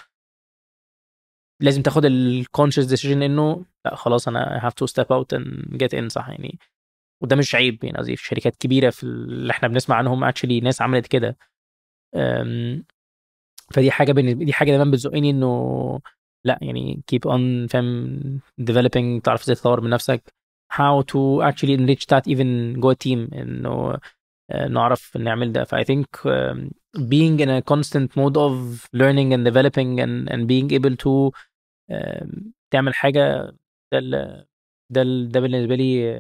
لازم تاخد ال conscious decision إنه لا خلاص أنا have to step out and get in صح؟ يعني وده مش عيب يعني قصدي في شركات كبيرة في اللي إحنا بنسمع عنهم actually ناس عملت كده. فدي حاجة بالنسبة دي حاجة دايما بتزقني إنه لا يعني keep on فاهم؟ developing تعرف إزاي تطور من نفسك. How to actually enrich that even جوه ال team إنه نعرف نعمل ده. ف I think um, being in a constant mode of learning and developing and, and being able to تعمل حاجة ده ده ده بالنسبة لي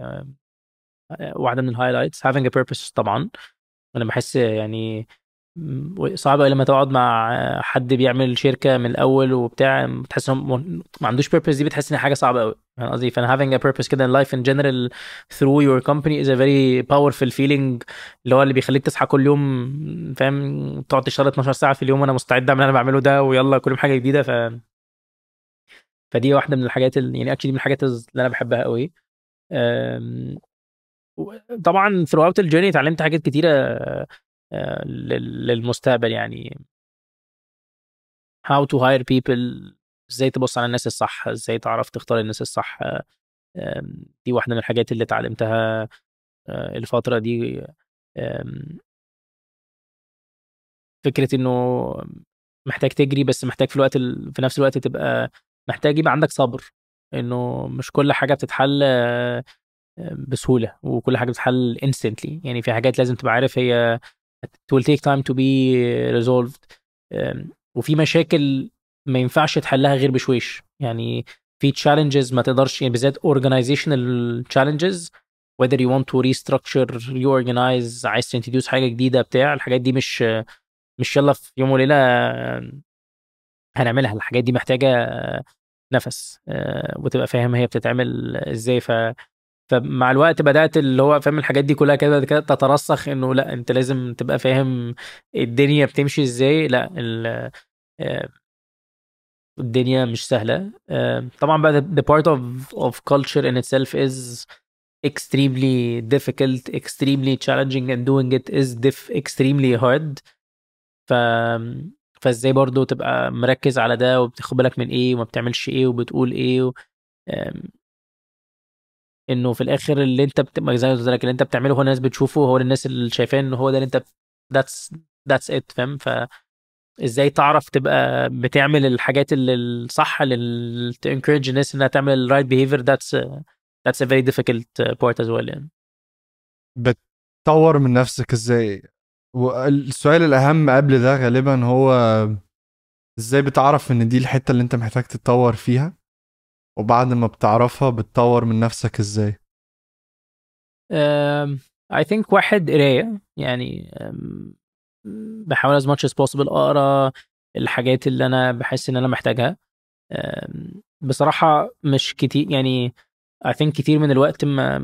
واحدة من ال highlights having a purpose طبعا. أنا بحس يعني صعب قوي لما تقعد مع حد بيعمل شركة من الأول وبتاع بتحس ما عندوش purpose دي بتحس إن حاجة صعبة قوي فاهم قصدي؟ فأنا having a purpose كده in life in general through your company is a very powerful feeling اللي هو اللي بيخليك تصحى كل يوم فاهم؟ تقعد تشتغل 12 ساعة في اليوم وأنا مستعد أعمل اللي أنا بعمله ده ويلا كل يوم حاجة جديدة ف فدي واحدة من الحاجات اللي يعني اكشلي من الحاجات اللي أنا بحبها قوي طبعا throughout الجيرني اتعلمت حاجات كتيرة للمستقبل يعني. how to hire people إزاي تبص على الناس الصح إزاي تعرف تختار الناس الصح. دي واحدة من الحاجات اللي اتعلمتها آه، الفترة دي. فكرة إنه محتاج تجري بس محتاج في الوقت في نفس الوقت تبقى محتاج يبقى عندك صبر إنه مش كل حاجة بتتحل آه، بسهولة وكل حاجة بتتحل instantly. يعني في حاجات لازم تبقى عارف هي it will take time to be resolved وفي مشاكل ما ينفعش تحلها غير بشويش. يعني في challenges ما تقدرش يعني بالذات organizational challenges whether you want to restructure reorganize عايز تنتديوس حاجة جديدة بتاع الحاجات دي مش مش يلا في يوم وليلة هنعملها الحاجات دي محتاجة نفس آه، وتبقى فاهم هي بتتعمل إزاي. ف فمع الوقت بدأت اللي هو فاهم الحاجات دي كلها كده كده تترسخ إنه لأ أنت لازم تبقى فاهم الدنيا بتمشي إزاي. لأ آه، الدنيا مش سهلة. آه، طبعا بقى the part of of culture in itself is extremely difficult extremely challenging and doing it is diff extremely hard. ف فازاي برضو تبقى مركز على ده وبتاخد بالك من إيه وما بتعملش إيه وبتقول إيه و... انه في الآخر اللي انت بتبقى زي ما قلت اللي انت بتعمله هو الناس بتشوفه هو الناس اللي شايفاه ان هو ده اللي انت that's that's it فاهم؟ ف إزاي تعرف تبقى بتعمل الحاجات اللي الصح اللي ت encourage الناس انها تعمل ال right behavior that's that's a very difficult part as well يعني. بتطور من نفسك إزاي؟ والسؤال الأهم قبل ده غالبا هو إزاي بتعرف إن دي الحتة اللي أنت محتاج تتطور فيها؟ وبعد ما بتعرفها بتطور من نفسك إزاي؟ اي ثينك واحد قراية يعني بحاول as much as possible أقرأ الحاجات اللي أنا بحس إن أنا محتاجها. بصراحة مش كتير يعني I think كتير من الوقت ما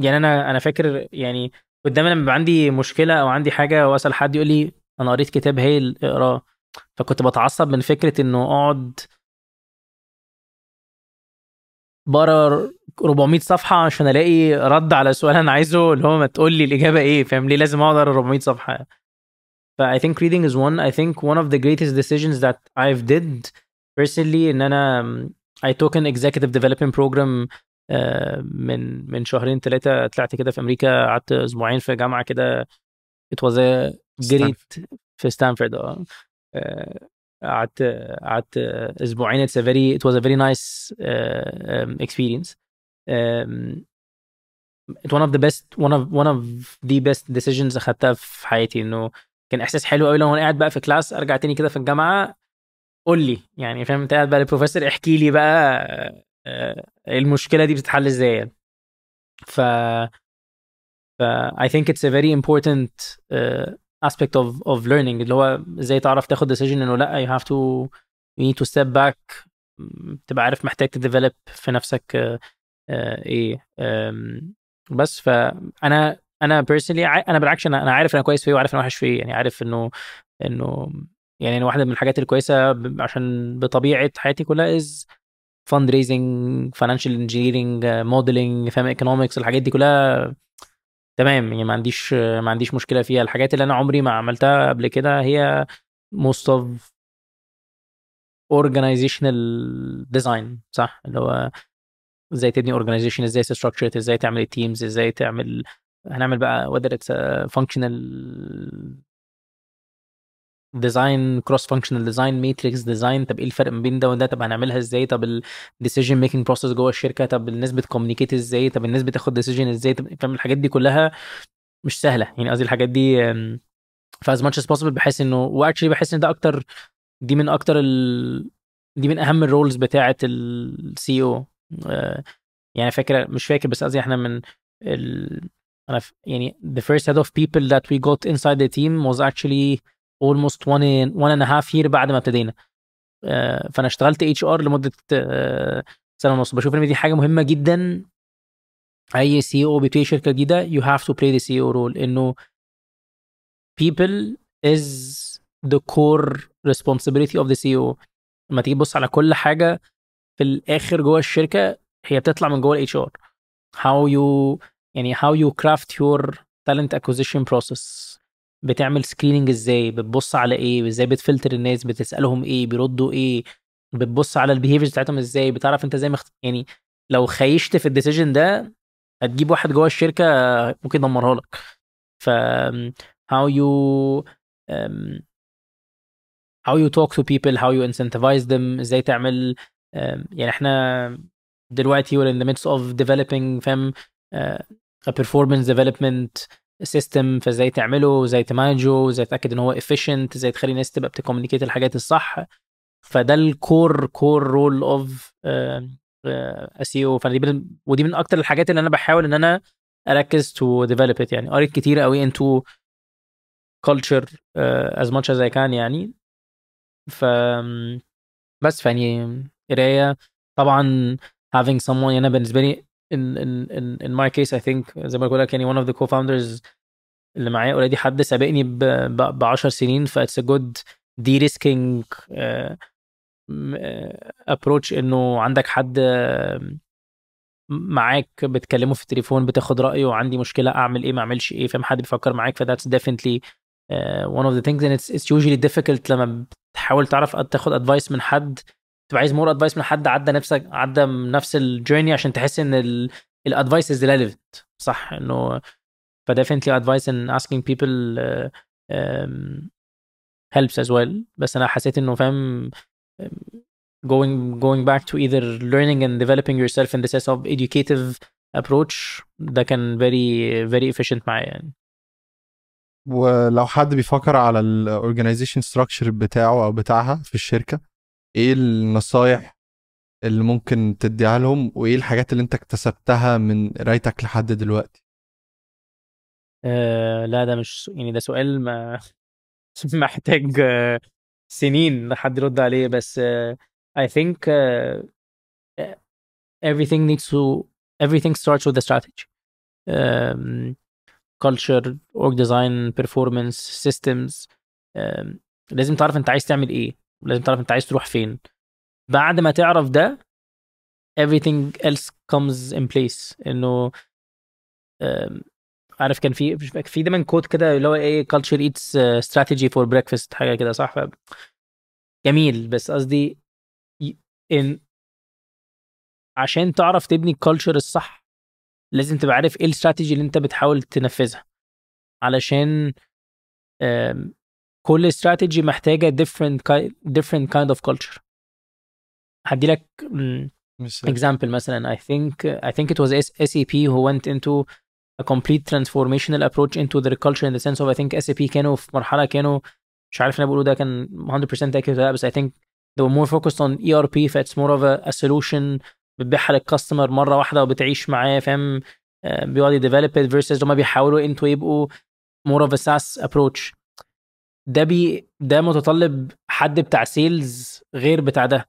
يعني أنا أنا فاكر يعني قدامي لما بيبقى عندي مشكلة أو عندي حاجة وأسأل حد يقول لي أنا قريت كتاب هايل اقراه. فكنت بتعصب من فكرة إنه أقعد بقرأ 400 صفحة عشان ألاقي رد على سؤال أنا عايزه اللي هو ما تقول لي الإجابة إيه فاهم؟ ليه لازم أقعد أقرأ 400 صفحة؟ ف I think reading is one. I think one of the greatest decisions that I've did personally إن أنا I took an executive development program من من شهرين ثلاثة طلعت كده في أمريكا قعدت أسبوعين في جامعة كده. Was a great في ستانفورد آه. قعدت قعدت أسبوعين. it's very it was a very nice experience it one of the best one of one of the best decisions أخدتها في حياتي إنه كان إحساس حلو قوي لو أنا قاعد بقى في class أرجع تاني كده في الجامعة قول لي يعني فاهم؟ أنت قاعد بقى البروفيسور احكي لي بقى المشكلة دي بتتحل إزاي يعني. ف ف I think it's a very important uh, aspect of of learning اللي هو إزاي تعرف تاخد decision إنه لأ you have to you need to step back تبقى عارف محتاج ت develop في نفسك uh, uh, إيه um, بس فانا أنا personally أنا بالعكس أنا عارف أنا كويس في إيه وعارف أنا وحش في إيه يعني عارف إنه إنه يعني واحدة من الحاجات الكويسة عشان بطبيعة حياتي كلها is fundraising financial engineering modeling فاهم economics الحاجات دي كلها تمام. يعني ما عنديش ما عنديش مشكلة فيها. الحاجات اللي أنا عمري ما عملتها قبل كده هي most of organizational design صح؟ اللي هو إزاي تبني organization إزاي ت structure إزاي تعمل teams إزاي تعمل هنعمل بقى whether it's a functional design cross functional design matrix design طب إيه الفرق ما بين ده وده؟ طب هنعملها إزاي؟ طب ال decision making process جوه الشركة؟ طب الناس بت communicate إزاي؟ طب الناس بتاخد decision إزاي؟ طب فاهم؟ الحاجات دي كلها مش سهلة. يعني قصدي الحاجات دي ف as much as possible بحس إنه و actually بحس إن ده أكتر دي من أكتر ال... دي من أهم ال roles بتاعة ال CEO آه، يعني فاكر مش فاكر بس قصدي إحنا من ال... أنا ف... يعني the first head of people that we got inside the team was actually almost one in, one and a half year بعد ما ابتدينا. uh, فأنا اشتغلت HR لمدة uh, سنة ونص. بشوف إن دي حاجة مهمة جدا. أي CEO بيبتدي شركة جديدة you have to play the CEO role. إنه people is the core responsibility of the CEO لما تيجي تبص على كل حاجة في الآخر جوه الشركة هي بتطلع من جوه ال HR how you يعني how you craft your talent acquisition process. بتعمل screening إزاي؟ بتبص على إيه؟ إزاي بتفلتر الناس؟ بتسألهم إيه؟ بيردوا إيه؟ بتبص على ال behaviors بتاعتهم إزاي؟ بتعرف أنت إزاي مخت... يعني لو خيشت في الديسيجن ده هتجيب واحد جوه الشركة ممكن يدمرها لك. ف how you um, how you talk to people how you incentivize them إزاي تعمل um, يعني إحنا دلوقتي we're in the midst of developing فاهم؟ uh, a performance development system فازاي تعمله إزاي تمانجه إزاي تتاكد إن هو efficient إزاي تخلي الناس تبقى بتكومينيكيت الحاجات الصح. فده ال core core role of CEO ودي من أكتر الحاجات اللي أنا بحاول إن أنا أركز to develop it يعني قريت كتير قوي into uh, as much as I can يعني. ف بس فيعني قراية. طبعا having someone يعني أنا بالنسبة لي in in in in my case I think زي ما بقول لك يعني one of the co-founders اللي معايا already حد سابقني ب 10 سنين ف it's a good de-risking uh, approach إنه عندك حد معاك بتكلمه في التليفون بتاخد رأيه وعندي مشكلة أعمل إيه ما أعملش إيه فاهم؟ حد بيفكر معاك ف that's uh, one of the things and it's, it's usually difficult لما بتحاول تعرف تاخد advice من حد تبقى عايز more advice من حد عدى نفسك عدى نفس ال journey عشان تحس إن ال advice is relevant صح؟ إنه ف definitely advice in asking people uh, um, helps as well. بس أنا حسيت إنه فاهم going going back to either learning and developing yourself in the sense of educative approach ده كان very very efficient معايا يعني. ولو حد بيفكر على ال organization structure بتاعه أو بتاعها في الشركة إيه النصايح اللي ممكن تديها لهم؟ وإيه الحاجات اللي أنت اكتسبتها من قرايتك لحد دلوقتي؟ آه لا ده مش يعني ده سؤال ما <laughs> محتاج آه سنين لحد يرد عليه. بس uh, I think uh, everything needs to everything starts with the strategy. um, culture org design performance systems. um, لازم تعرف أنت عايز تعمل إيه. لازم تعرف انت عايز تروح فين. بعد ما تعرف ده everything else comes in place. انه عارف كان في في دايما quote كده اللي هو إيه culture eats strategy for breakfast حاجة كده صح؟ جميل. بس قصدي إن عشان تعرف تبني ال culture الصح لازم تبقى عارف إيه الاستراتيجي اللي أنت بتحاول تنفذها. علشان كل استراتيجي محتاجه different different kind of culture هدي لك example مثلا I think I think it was SAP who went into a complete transformational approach into their culture in the sense of I think SAP كانوا في مرحله كانوا مش عارف أنا بقوله ده كان 100% accurate لا بس I think they were more focused on ERP ف it's more of a, a solution بتبيعها لل customer مره واحدة وبتعيش معاه فاهم بيقعد ي develop it versus هما بيحاولوا أنتوا يبقوا more of a SaaS approach ده بي ده متطلب حد بتاع sales غير بتاع ده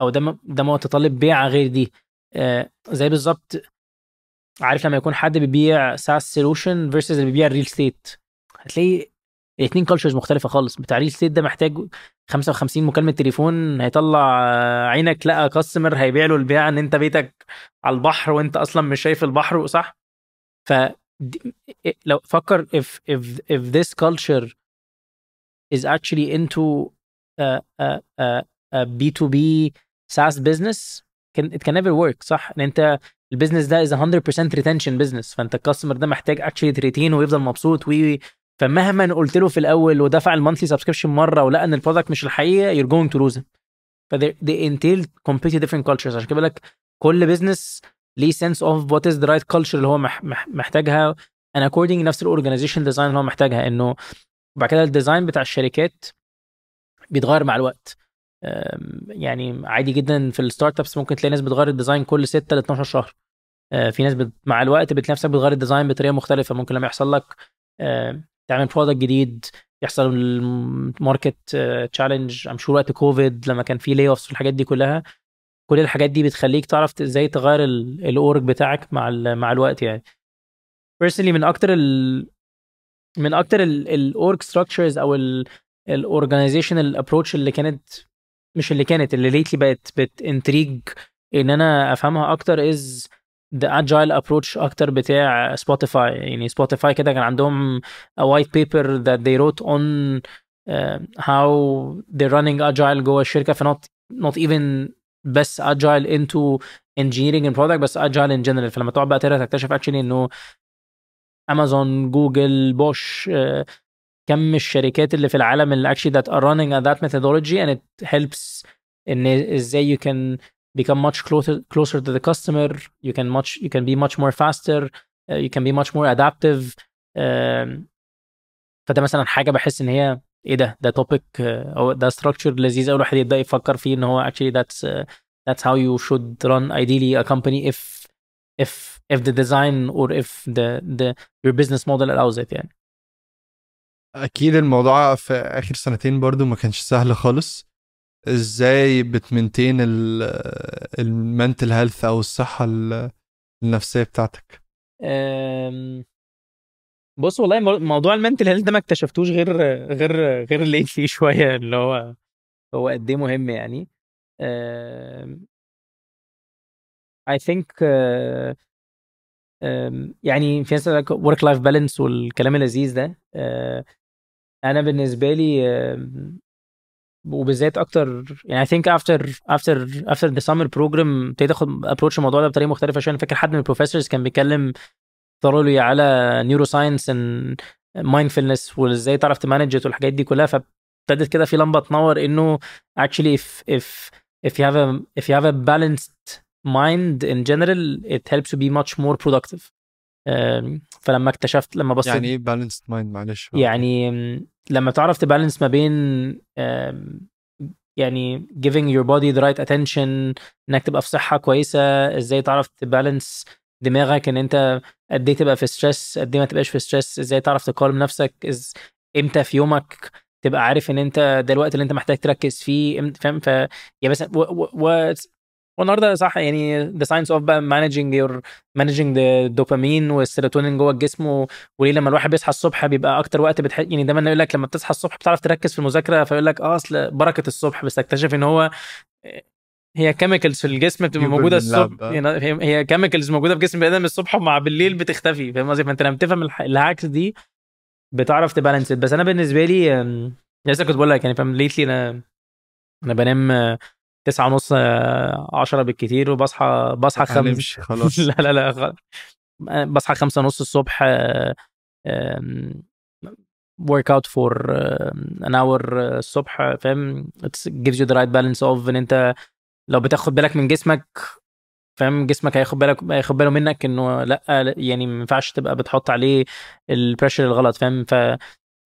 أو ده ده متطلب بيعه غير دي. آه زي بالظبط عارف لما يكون حد بيبيع SaaS solution versus اللي بيبيع ال real estate هتلاقي الاثنين cultures مختلفة خالص. بتاع real estate ده محتاج 55 مكالمة تليفون هيطلع عينك لقى customer هيبيع له البيعه إن أنت بيتك على البحر وأنت أصلا مش شايف البحر صح؟ ف لو فكر if if if this culture is actually into a, a, a, a B2B SaaS business can it can never work صح؟ ان انت ال business ده is 100% retention business فانت ال customer ده محتاج actually retain ويفضل مبسوط وي فمهما قلت له في الأول ودفع ال monthly subscription مرة ولقى إن ال product مش الحقيقة going to lose him. ف they entail completely different cultures عشان كده بقول لك كل business ليه sense of what is the right culture اللي هو مح محتاجها and according نفس ال organization design اللي هو محتاجها إنه بعد كده ال design بتاع الشركات بيتغير مع الوقت. يعني عادي جدا في ال startups ممكن تلاقي ناس بتغير ال design كل 6 ل 12 شهر. في ناس بت... مع الوقت بتلاقي نفسك بتغير ال design بطريقة مختلفة. ممكن لما يحصل لك تعمل product جديد يحصل ال market challenge I'm sure وقت كوفيد لما كان في layoffs والحاجات دي كلها. كل الحاجات دي بتخليك تعرف إزاي تغير ال org بتاعك مع مع الوقت يعني. personally من أكتر ال من أكتر ال org structures أو الاورجنايزيشنال ابروتش اللي كانت مش اللي كانت اللي lately بقت بت intrigue إن أنا أفهمها أكتر is the agile approach أكتر بتاع سبوتيفاي يعني سبوتيفاي كده كان عندهم paper that they wrote on uh, how they're running agile جوه الشركة. فنوت not even بس agile into engineering and product بس agile in general. فلما تقعد بقى تقرأ تكتشف actually إنه امازون جوجل بوش كم الشركات اللي في العالم اللي actually that are running at that methodology and it helps ان ازاي you can become much closer closer to the customer you can much you can be much more faster uh, you can be much more adaptive uh, فده مثلا حاجه بحس ان هي ايه ده ده توبيك uh, او ده ستراكشر لذيذ قوي الواحد يبدا يفكر فيه ان هو actually that's uh, that's how you should run ideally a company if if if the design or if the the your business model allows it يعني. أكيد الموضوع في آخر سنتين برضو ما كانش سهل خالص. إزاي بت maintain ال mental health أو الصحة النفسية بتاعتك؟ بص والله موضوع ال mental health ده ما اكتشفتوش غير غير غير lately <laughs> شوية اللي هو هو قد إيه مهم يعني. I think uh, um, يعني في ناس work life balance والكلام اللذيذ ده. uh, أنا بالنسبة لي وبالذات أكتر يعني I think after after after the summer program ابتديت آخد approach الموضوع ده بطريقة مختلفة عشان فاكر حد من ال professors كان بيتكلم thoroughly على neuroscience and mindfulness وإزاي تعرف ت manage والحاجات دي كلها. فابتدت كده في لمبة تنور إنه actually if if if you have a if you have a balanced mind in general it helps you be much more productive. فلما اكتشفت لما بصيت يعني إيه balanced mind معلش. يعني لما تعرف ت balance ما بين يعني giving your body the right attention إنك تبقى في صحة كويسة إزاي تعرف ت balance دماغك إن أنت قد إيه تبقى في stress قد إيه ما تبقاش في stress إزاي تعرف تقارن نفسك إز... إمتى في يومك تبقى عارف إن أنت ده الوقت اللي أنت محتاج تركز فيه فاهم؟ ف يعني مثلا و... و... و... والنهارده صح يعني the science of بقى managing your managing the dopamine والسيروتونين جوه الجسم وليه لما الواحد بيصحى الصبح بيبقى أكتر وقت بتح... يعني دايما يقول لك لما بتصحى الصبح بتعرف تركز في المذاكرة فيقول لك آه أصل بركة الصبح بس أكتشف إن هو هي chemicals في الجسم بتبقى موجودة الصبح يعني هي chemicals موجودة في جسم البني آدم الصبح ومع بالليل بتختفي فاهم قصدي؟ فأنت لما تفهم ال hacks دي بتعرف ت balance بس أنا بالنسبة لي لسه كنت بقول لك يعني فاهم lately أنا أنا بنام تسعة ونص عشرة بالكتير وبصحى بصحى خمس <laughs> خلاص. لا لا لا بصحى خمسة ونص الصبح workout for an hour الصبح فاهم؟ Gives you the right balance of إن أنت لو بتاخد بالك من جسمك فاهم؟ جسمك هياخد بالك هياخد باله منك إنه لأ يعني ما ينفعش تبقى بتحط عليه ال pressure الغلط فاهم؟ ف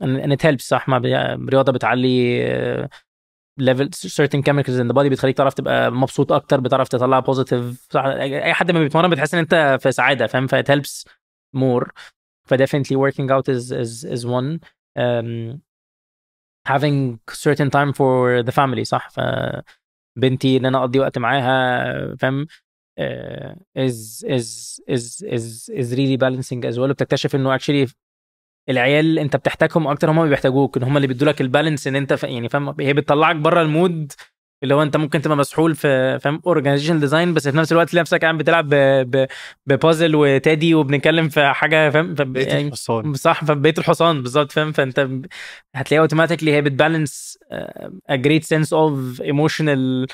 and it helps صح؟ ما رياضة بتعلي level certain chemicals in the body بتخليك تعرف تبقى مبسوط أكتر بتعرف تطلع positive اي حد ما بيتمرن بتحس ان انت في سعاده فاهم ف it helps more ف definitely working out is is is one um, having certain time for the family صح ف بنتي ان أنا اقضي وقت معاها فاهم uh, is is is is is really balancing as well بتكتشف انه actually العيال انت بتحتاجهم أكتر هم اللي بيحتاجوك ان هم اللي بيدوا لك ال balance ان انت ف... يعني فاهم هي بتطلعك بره ال mood اللي هو انت ممكن تبقى مسحول في فاهم organization design بس في نفس الوقت تلاقي نفسك قاعد بتلعب ب... ب... ببازل وتادي وبنتكلم في حاجة فاهم ف... بيت يعني الحصان. صح في بيت الحصان بالظبط فاهم فانت هتلاقيها automatically هي بت balance a great sense of emotional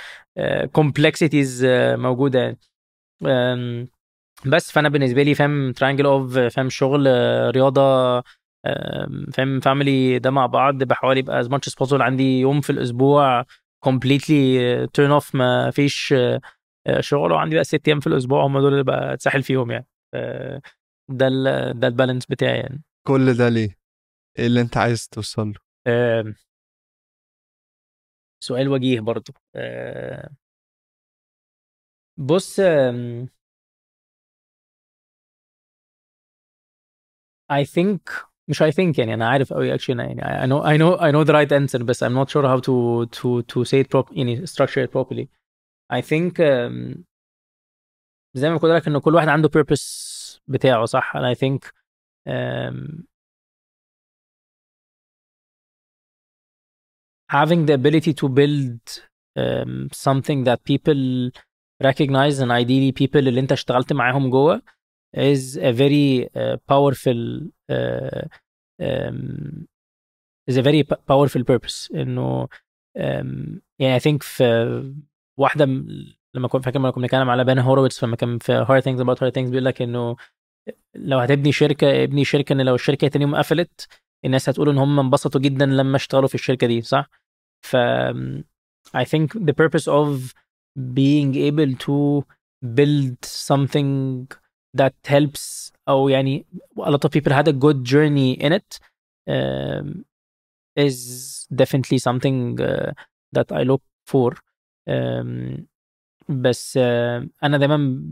complexities موجودة بس فأنا بالنسبة لي فاهم triangle of فاهم شغل رياضة فاهم family ده مع بعض بحاول يبقى as much as عندي يوم في الأسبوع completely turn off ما فيش شغل وعندي بقى ست أيام في الأسبوع هم دول اللي بقى أتسحل فيهم يعني ده ال ده ال balance بتاعي يعني كل ده ليه؟ إيه اللي أنت عايز توصل له؟ سؤال وجيه برضه بص I think مش I think يعني انا عارف قوي actually يعني I know I know I know the right answer بس I'm not sure how to to to say it properly يعني structure it properly I think um, زي ما قلت لك انه كل واحد عنده purpose بتاعه صح and I think um, having the ability to build um, something that people recognize and ideally people اللي انت اشتغلت معاهم جوه is a very uh, powerful uh, um, is a very powerful purpose إنه um, يعني I think في واحدة لما كنت فاكر لما كنا بنتكلم على Ben Horowitz لما كان في Hard Things About Hard Things بيقول لك إنه لو هتبني شركة ابني شركة إن لو الشركة تاني يوم قفلت الناس هتقول إن هم انبسطوا جدا لما اشتغلوا في الشركة دي صح؟ ف I think the purpose of being able to build something that helps او يعني a lot of people had a good journey in it um, is definitely something uh, that I look for um, بس uh, انا دايما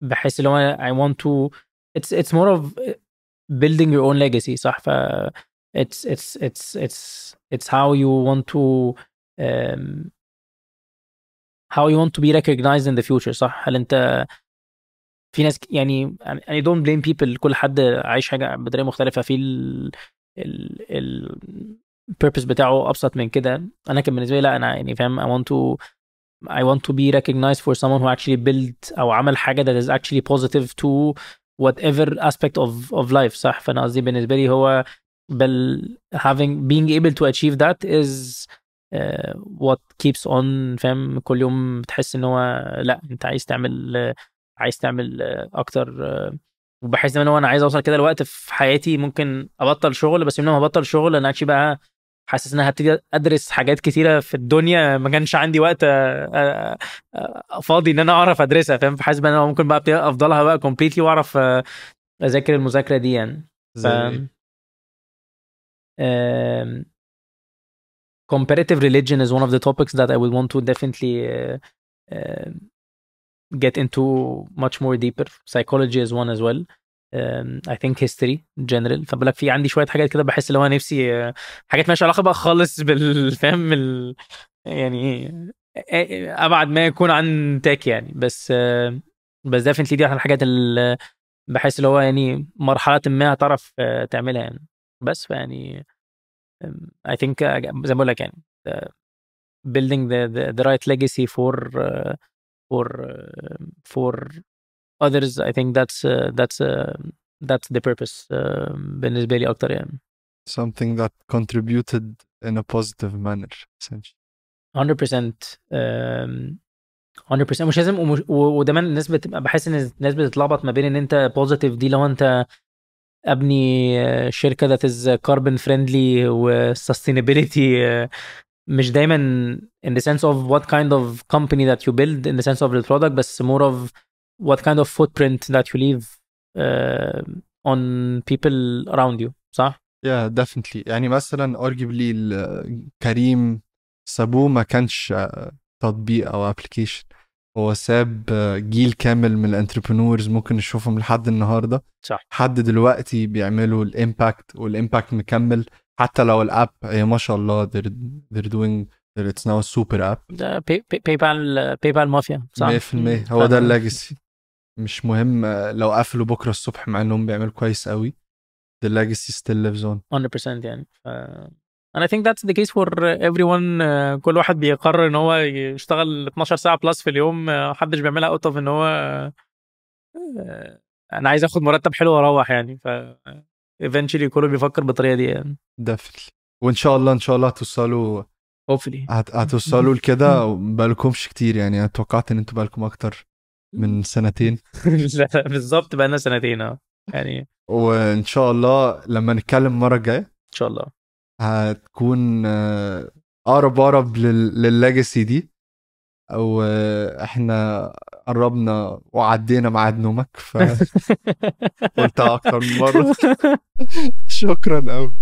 بحس اللي هو I want to it's it's more of building your own legacy صح ف it's it's it's it's it's how you want to um, how you want to be recognized in the future صح هل انت في ناس يعني I don't blame people كل حد عايش حاجة بطريقة مختلفة في ال ال ال purpose بتاعه أبسط من كده. أنا كان بالنسبة لي لا أنا يعني فاهم I want to I want to be recognized for someone who actually build أو عمل حاجة that is actually positive to whatever aspect of of life صح؟ فأنا قصدي بالنسبة لي هو بل having being able to achieve that is uh, what keeps on فاهم؟ كل يوم بتحس إن هو لا أنت عايز تعمل uh, عايز تعمل أكتر وبحس إن أنا عايز أوصل كده لوقت في حياتي ممكن أبطل شغل بس من ما ابطل شغل أنا actually بقى حاسس إن أنا هبتدي أدرس حاجات كتيرة في الدنيا ما كانش عندي وقت فاضي إن أنا أعرف أدرسها فاهم؟ فحاسس إن أنا ممكن بقى أفضى لها بقى completely وأعرف أذاكر المذاكرة دي يعني. ف... um, comparative religion is one of the topics that I would want to definitely uh, uh, get into much more deeper. Psychology is one as well. Um, I think history in general فبقول لك في عندي شوية حاجات كده بحس اللي هو نفسي uh, حاجات مالهاش علاقة بقى خالص بالفهم ال... يعني أبعد ما يكون عن تاك يعني بس بس definitely دي الحاجات اللي بحس اللي هو يعني مرحلة ما هتعرف تعملها يعني بس فيعني I think زي ما بقول لك يعني building the, the the right legacy for uh, for uh, for others I think that's uh, that's uh, that's the purpose uh, بالنسبة لي أكتر يعني something that contributed in a positive manner essentially. 100% um, 100% مش لازم ومش ودايما الناس بتبقى بحس إن الناس بتتلخبط ما بين إن أنت positive دي لو أنت أبني شركة that is carbon friendly و sustainability مش دايما in the sense of what kind of company that you build in the sense of the product بس more of what kind of footprint that you leave uh, on people around you صح؟ yeah definitely يعني مثلا arguably Careem سابوه ما كانش تطبيق أو application هو ساب جيل كامل من ال entrepreneurs ممكن نشوفهم لحد النهارده صح لحد دلوقتي بيعملوا ال impact وال impact مكمل حتى لو ال app هي ما شاء الله they're, they're doing it's now a super app. ده PayPal PayPal mafia صح؟ 100% هو ده ال legacy. مش مهم لو قفلوا بكرة الصبح مع إنهم بيعملوا كويس قوي the legacy still lives on. 100% يعني. ف... and I think that's the case for everyone uh, كل واحد بيقرر إن هو يشتغل 12 ساعة plus في اليوم محدش بيعملها out of إن هو uh, أنا عايز آخد مرتب حلو وأروح يعني. ف eventually كله بيفكر بالطريقة دي يعني. Definitely. وإن شاء الله إن شاء الله هتوصلوا هت... هتوصلوا لكده <laughs> بقالكمش كتير يعني. أنا توقعت إن أنتوا بقالكم أكتر من سنتين. <laughs> بالظبط بقى لنا سنتين آه. يعني وإن شاء الله لما نتكلم المرة الجاية إن شاء الله. هتكون أقرب اقرب للليجاسي دي. أو إحنا قربنا وعدينا ميعاد نومك ف <laughs> قلتها أكتر من مرة. <laughs> شكرا قوي